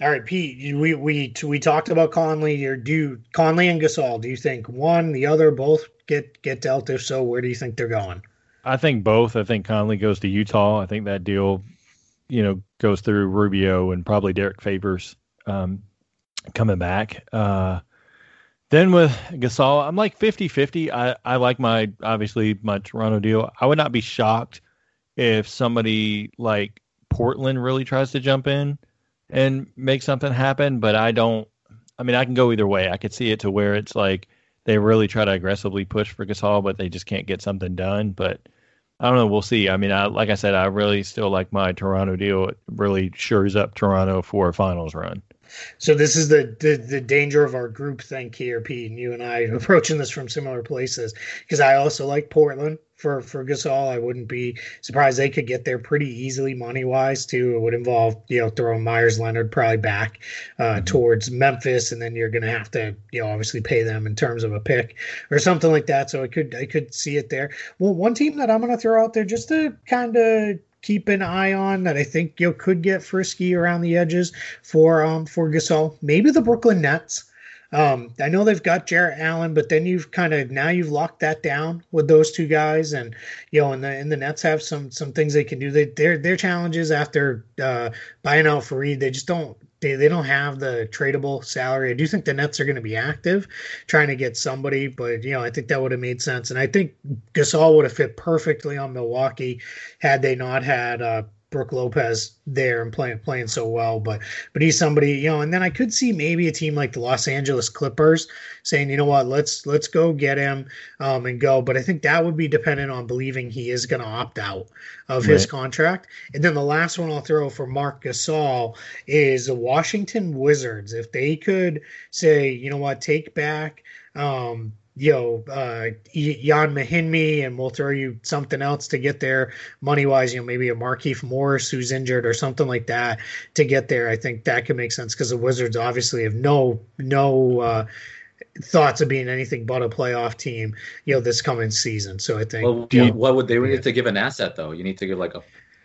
All right, Pete. We we we talked about Conley. Or do Conley and Gasol? Do you think one, the other, both get get dealt? If so, where do you think they're going? I think both. I think Conley goes to Utah. I think that deal, you know, goes through Rubio and probably Derek Favors um, coming back. Uh, then with Gasol, I'm like 50 50. I, I like my, obviously, my Toronto deal. I would not be shocked if somebody like Portland really tries to jump in and make something happen, but I don't. I mean, I can go either way. I could see it to where it's like they really try to aggressively push for Gasol, but they just can't get something done. But I don't know. We'll see. I mean, I, like I said, I really still like my Toronto deal. It really shores up Toronto for a finals run. So this is the, the, the danger of our group here, Pete, and you and I approaching this from similar places because I also like Portland for for Gasol. I wouldn't be surprised they could get there pretty easily money wise too. It would involve you know throwing Meyers Leonard probably back uh, mm-hmm. towards Memphis, and then you're going to have to you know obviously pay them in terms of a pick or something like that. So I could I could see it there. Well, one team that I'm going to throw out there just to kind of keep an eye on that I think you know, could get frisky around the edges for um for Gasol. Maybe the Brooklyn Nets. Um, I know they've got Jarrett Allen, but then you've kind of now you've locked that down with those two guys, and you know, and the and the Nets have some some things they can do. They their their challenges after uh, buying out Faried, they just don't they, they don't have the tradable salary. I do think the Nets are going to be active trying to get somebody, but you know, I think that would have made sense. And I think Gasol would have fit perfectly on Milwaukee had they not had uh, Brook Lopez there and playing playing so well. But but he's somebody, you know, and then I could see maybe a team like the Los Angeles Clippers saying, you know what, let's let's go get him um, and go. But I think that would be dependent on believing he is going to opt out of right. his contract. And then the last one I'll throw for Marc Gasol is the Washington Wizards. If they could say, you know what, take back um, you know, uh, Ian Mahinmi, and we'll throw you something else to get there money wise. You know, maybe a Markieff Morris who's injured or something like that to get there. I think that could make sense because the Wizards obviously have no no uh, thoughts of being anything but a playoff team. You know, this coming season. So I think. Well, you, what would they need to give an asset though? You need to give like a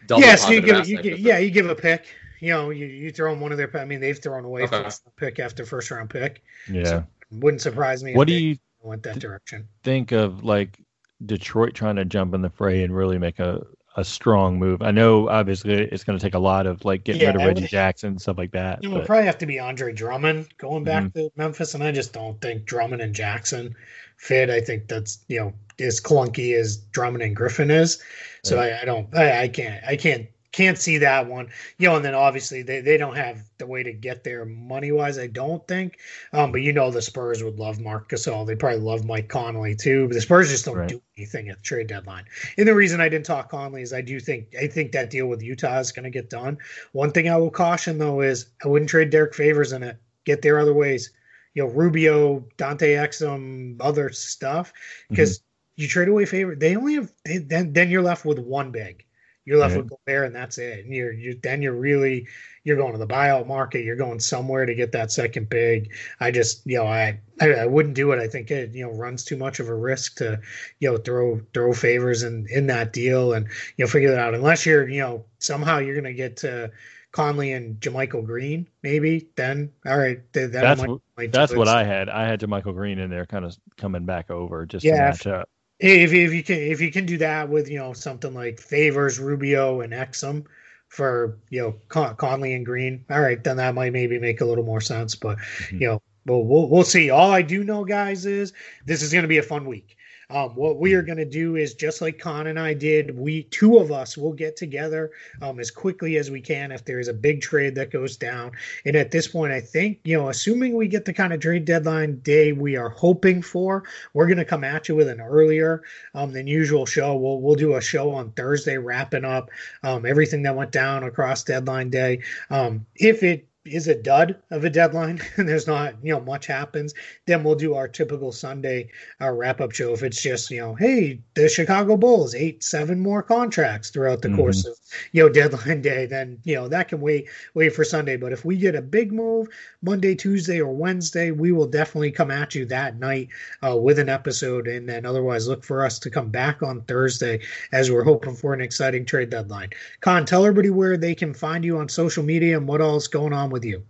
double. Yeah, so you give, you give yeah, you give a pick. You know, you, you throw them one of their. I mean, they've thrown away okay. first pick after first round pick. Yeah, so wouldn't surprise me. What do you went that direction. Think of like Detroit trying to jump in the fray and really make a, a strong move. I know obviously it's going to take a lot of like getting yeah, rid of Reggie would, Jackson and stuff like that. It would probably have to be Andre Drummond going back mm-hmm. to Memphis, and I just don't think Drummond and Jackson fit. I think that's you know as clunky as Drummond and Griffin is. So right. I, I, don't I, I can't I can't can't see that one. You know, and then obviously they, they don't have the way to get there money wise, I don't think. Um, but you know the Spurs would love Marc Gasol. They probably love Mike Conley too. But the Spurs just don't right. do anything at the trade deadline. And the reason I didn't talk Conley is I do think I think that deal with Utah is going to get done. One thing I will caution though is I wouldn't trade Derek Favors in it. Get there other ways. You know, Rubio, Dante Exum, other stuff. Because mm-hmm. you trade away favor, they only have they, then then you're left with one big. You're left right. with Gobert, and that's it. And you're you then you're really you're going to the buyout market. You're going somewhere to get that second big. I just you know I I, I wouldn't do it. I think it you know runs too much of a risk to you know throw throw Favors in in that deal and you know figure that out unless you're you know somehow you're going to get to Conley and JaMychal Green, maybe then all right. That that's might, might that's what I had. I had JaMychal Green in there, kind of coming back over just yeah, to match up if, if you can if you can do that with you know something like Favors Rubio and Exum for you know Con- Conley and Green. All right, then that might maybe make a little more sense. But mm-hmm. you know, well, we'll we'll see. All I do know, guys, is this is going to be a fun week. Um, what we are going to do is just like Kaan and I did, we two of us will get together um, as quickly as we can if there is a big trade that goes down. And at this point, I think, you know, assuming we get the kind of trade deadline day we are hoping for, we're going to come at you with an earlier um, than usual show. We'll, we'll do a show on Thursday wrapping up um, everything that went down across deadline day. Um, if it is a dud of a deadline. And there's not you know much happens. Then we'll do our typical sunday uh, wrap up show if it's just you know hey the chicago bulls eight seven more contracts throughout the mm-hmm. course of you know deadline day then you know that can wait wait for sunday. But if we get a big move monday tuesday or wednesday we will definitely come at you that night uh, with an episode and then otherwise look for us to come back on thursday as we're hoping for an exciting trade deadline. Kaan tell everybody where they can find you on social media and what all is going on with you?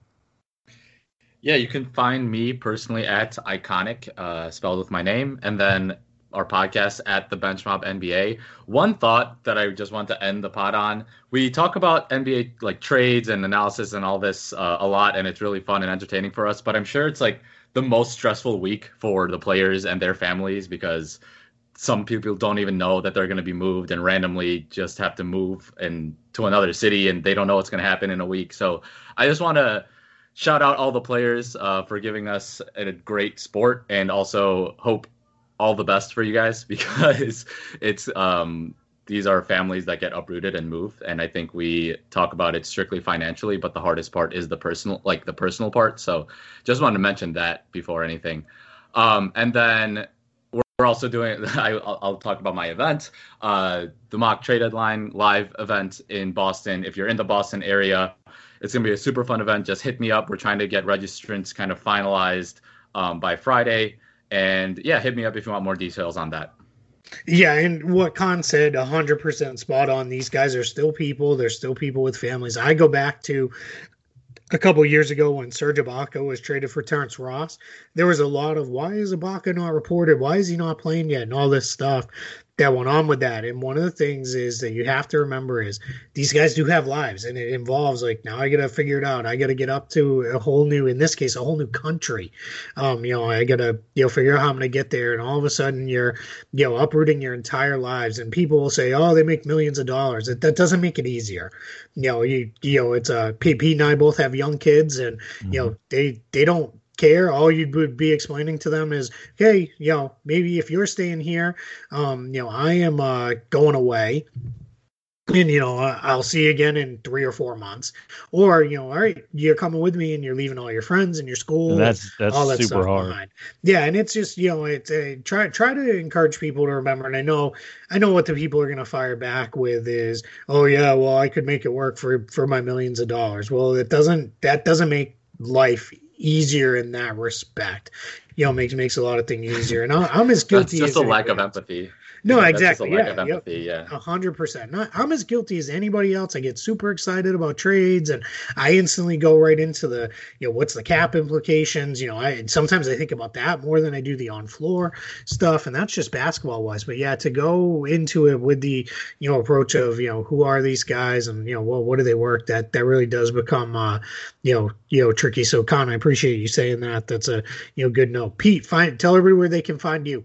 Yeah, you can find me personally at iKaanic, uh, spelled with my name, and then our podcast at the Bench Mob NBA. One thought that I just want to end the pod on: we talk about NBA like trades and analysis and all this uh, a lot, and it's really fun and entertaining for us. But I'm sure it's like the most stressful week for the players and their families because some people don't even know that they're going to be moved and randomly just have to move and to another city and they don't know what's going to happen in a week. So I just want to shout out all the players uh, for giving us a great sport and also hope all the best for you guys because it's um, these are families that get uprooted and move and i think we talk about it strictly financially but the hardest part is the personal like the personal part so just wanted to mention that before anything um, and then we're also doing I, will talk about my event uh, the mock trade deadline live event in boston if you're in the boston area it's going to be a super fun event just hit me up we're trying to get registrants kind of finalized um, by friday and yeah hit me up if you want more details on that yeah, and what Kaan said, 100% spot on. These guys are still people. They're still people with families. I go back to a couple years ago when Serge Ibaka was traded for Terrence Ross, there was a lot of why is Ibaka not reported? Why is he not playing yet? And all this stuff that went on with that. And one of the things is that you have to remember is these guys do have lives, and it involves like now I got to figure it out. I got to get up to a whole new, in this case, a whole new country. Um, you know, I got to you know figure out how I'm going to get there, and all of a sudden you're you know uprooting your entire lives. And people will say, oh, they make millions of dollars. That that doesn't make it easier. You know, you you know, it's a uh, Pete and I both have young kids, and mm-hmm. you know they they don't care. All you would be explaining to them is, hey, you know, maybe if you're staying here, um, you know, I am uh, going away. And you know, I'll see you again in three or four months, or you know, all right, you're coming with me, and you're leaving all your friends and your school. And that's that's all that super hard. Behind. Yeah, and it's just you know, it's a, try try to encourage people to remember. And I know I know what the people are going to fire back with is, oh yeah, well I could make it work for for my millions of dollars. Well, it doesn't. That doesn't make life easier in that respect. You know, makes makes a lot of things easier. And I'm as guilty. Just a lack of empathy. No, exactly. yeah, yep. yeah, hundred percent. I'm as guilty as anybody else. I get super excited about trades, and I instantly go right into the, you know, what's the cap implications. You know, I sometimes I think about that more than I do the on floor stuff, and that's just basketball wise. But yeah, to go into it with the, you know, approach of, you know, who are these guys, and you know, well, what do they work? That that really does become, uh, you know, you know, tricky. So, Kaan, I appreciate you saying that. That's a, you know, good note. Pete, find tell everybody where they can find you.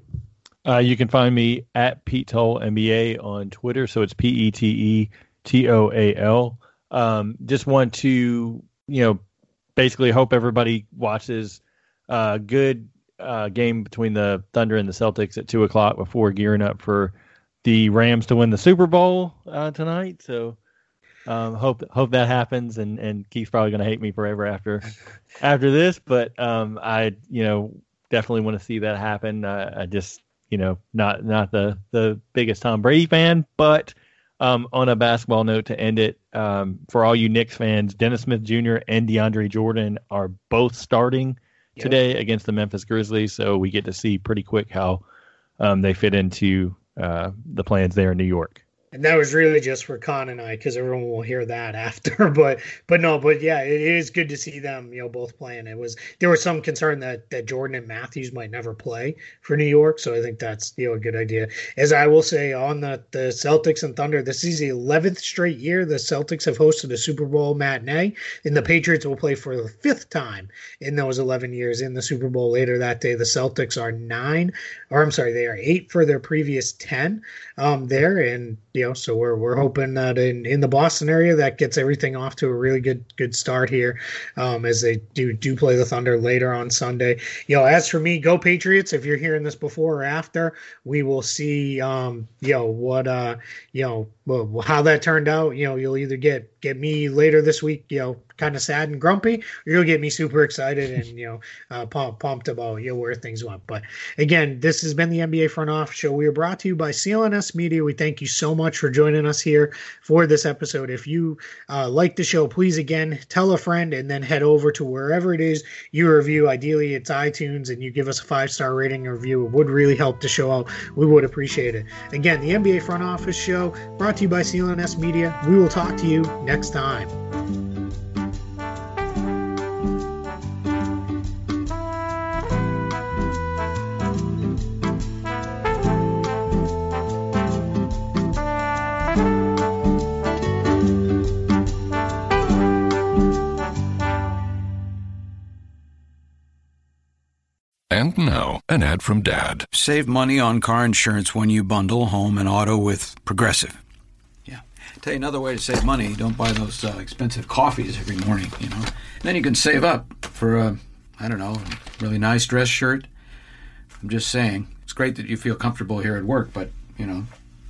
Uh, you can find me at Pete Toal NBA on Twitter. So it's P E T E T O A L. Um, just want to, you know, basically hope everybody watches a good uh, game between the Thunder and the Celtics at two o'clock before gearing up for the Rams to win the Super Bowl uh, tonight. So um, hope hope that happens, and and Keith's probably going to hate me forever after after this, but um, I you know definitely want to see that happen. Uh, I just you know, not not the the biggest Tom Brady fan, but um, on a basketball note to end it, um, for all you Knicks fans, Dennis Smith Jr. and DeAndre Jordan are both starting yep. today against the Memphis Grizzlies, so we get to see pretty quick how um, they fit into uh, the plans there in New York. And that was really just for Kaan and I because everyone will hear that after. But but no, but yeah, it is good to see them you know both playing. It was there was some concern that that Jordan and Matthews might never play for New York, so I think that's you know a good idea. As I will say on the the Celtics and Thunder, this is the eleventh straight year the Celtics have hosted a Super Bowl matinee, and the Patriots will play for the fifth time in those eleven years in the Super Bowl later that day. The Celtics are nine, or I'm sorry, they are eight for their previous ten um, there, and you know, so we're we're hoping that in, in the Boston area that gets everything off to a really good good start here, um, as they do do play the Thunder later on Sunday. You know, as for me, go Patriots! If you're hearing this before or after, we will see. Um, you know what? Uh, you know well, how that turned out. You know, you'll either get get me later this week. You know, kind of sad and grumpy, or you'll get me super excited and you know uh, pumped, pumped about you know where things went. But again, this has been the NBA Front Office Show. We are brought to you by CLNS Media. We thank you so much for joining us here for this episode. If you uh, like the show, please again tell a friend and then head over to wherever it is you review. Ideally, it's iTunes, and you give us a five star rating review. It would really help the show out. We would appreciate it. Again, the NBA Front Office Show brought to you by CLNS Media. We will talk to you next time. And now, an ad from Dad. Save money on car insurance when you bundle home and auto with Progressive. Yeah. Tell you another way to save money don't buy those uh, expensive coffees every morning, you know. then you can save up for a, I don't know, a really nice dress shirt. I'm just saying. It's great that you feel comfortable here at work, but, you know,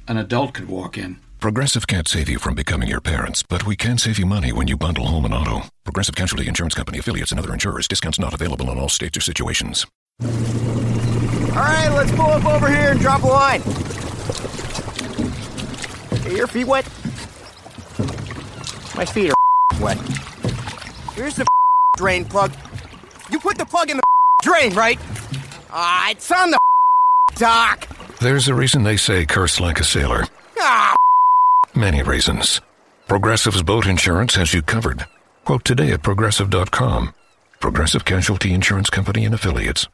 an adult could walk in. Progressive can't save you from becoming your parents, but we can save you money when you bundle home and auto. Progressive Casualty Insurance Company affiliates and other insurers. Discounts not available in all states or situations. All right, let's pull up over here and drop a line. Hey, your feet wet? My feet are wet. Here's the drain plug. You put the plug in the drain, right? Ah, it's on the dock. There's a reason they say curse like a sailor. Ah, Many reasons. Progressive's boat insurance has you covered. Quote today at progressive.com. Progressive Casualty Insurance Company and Affiliates.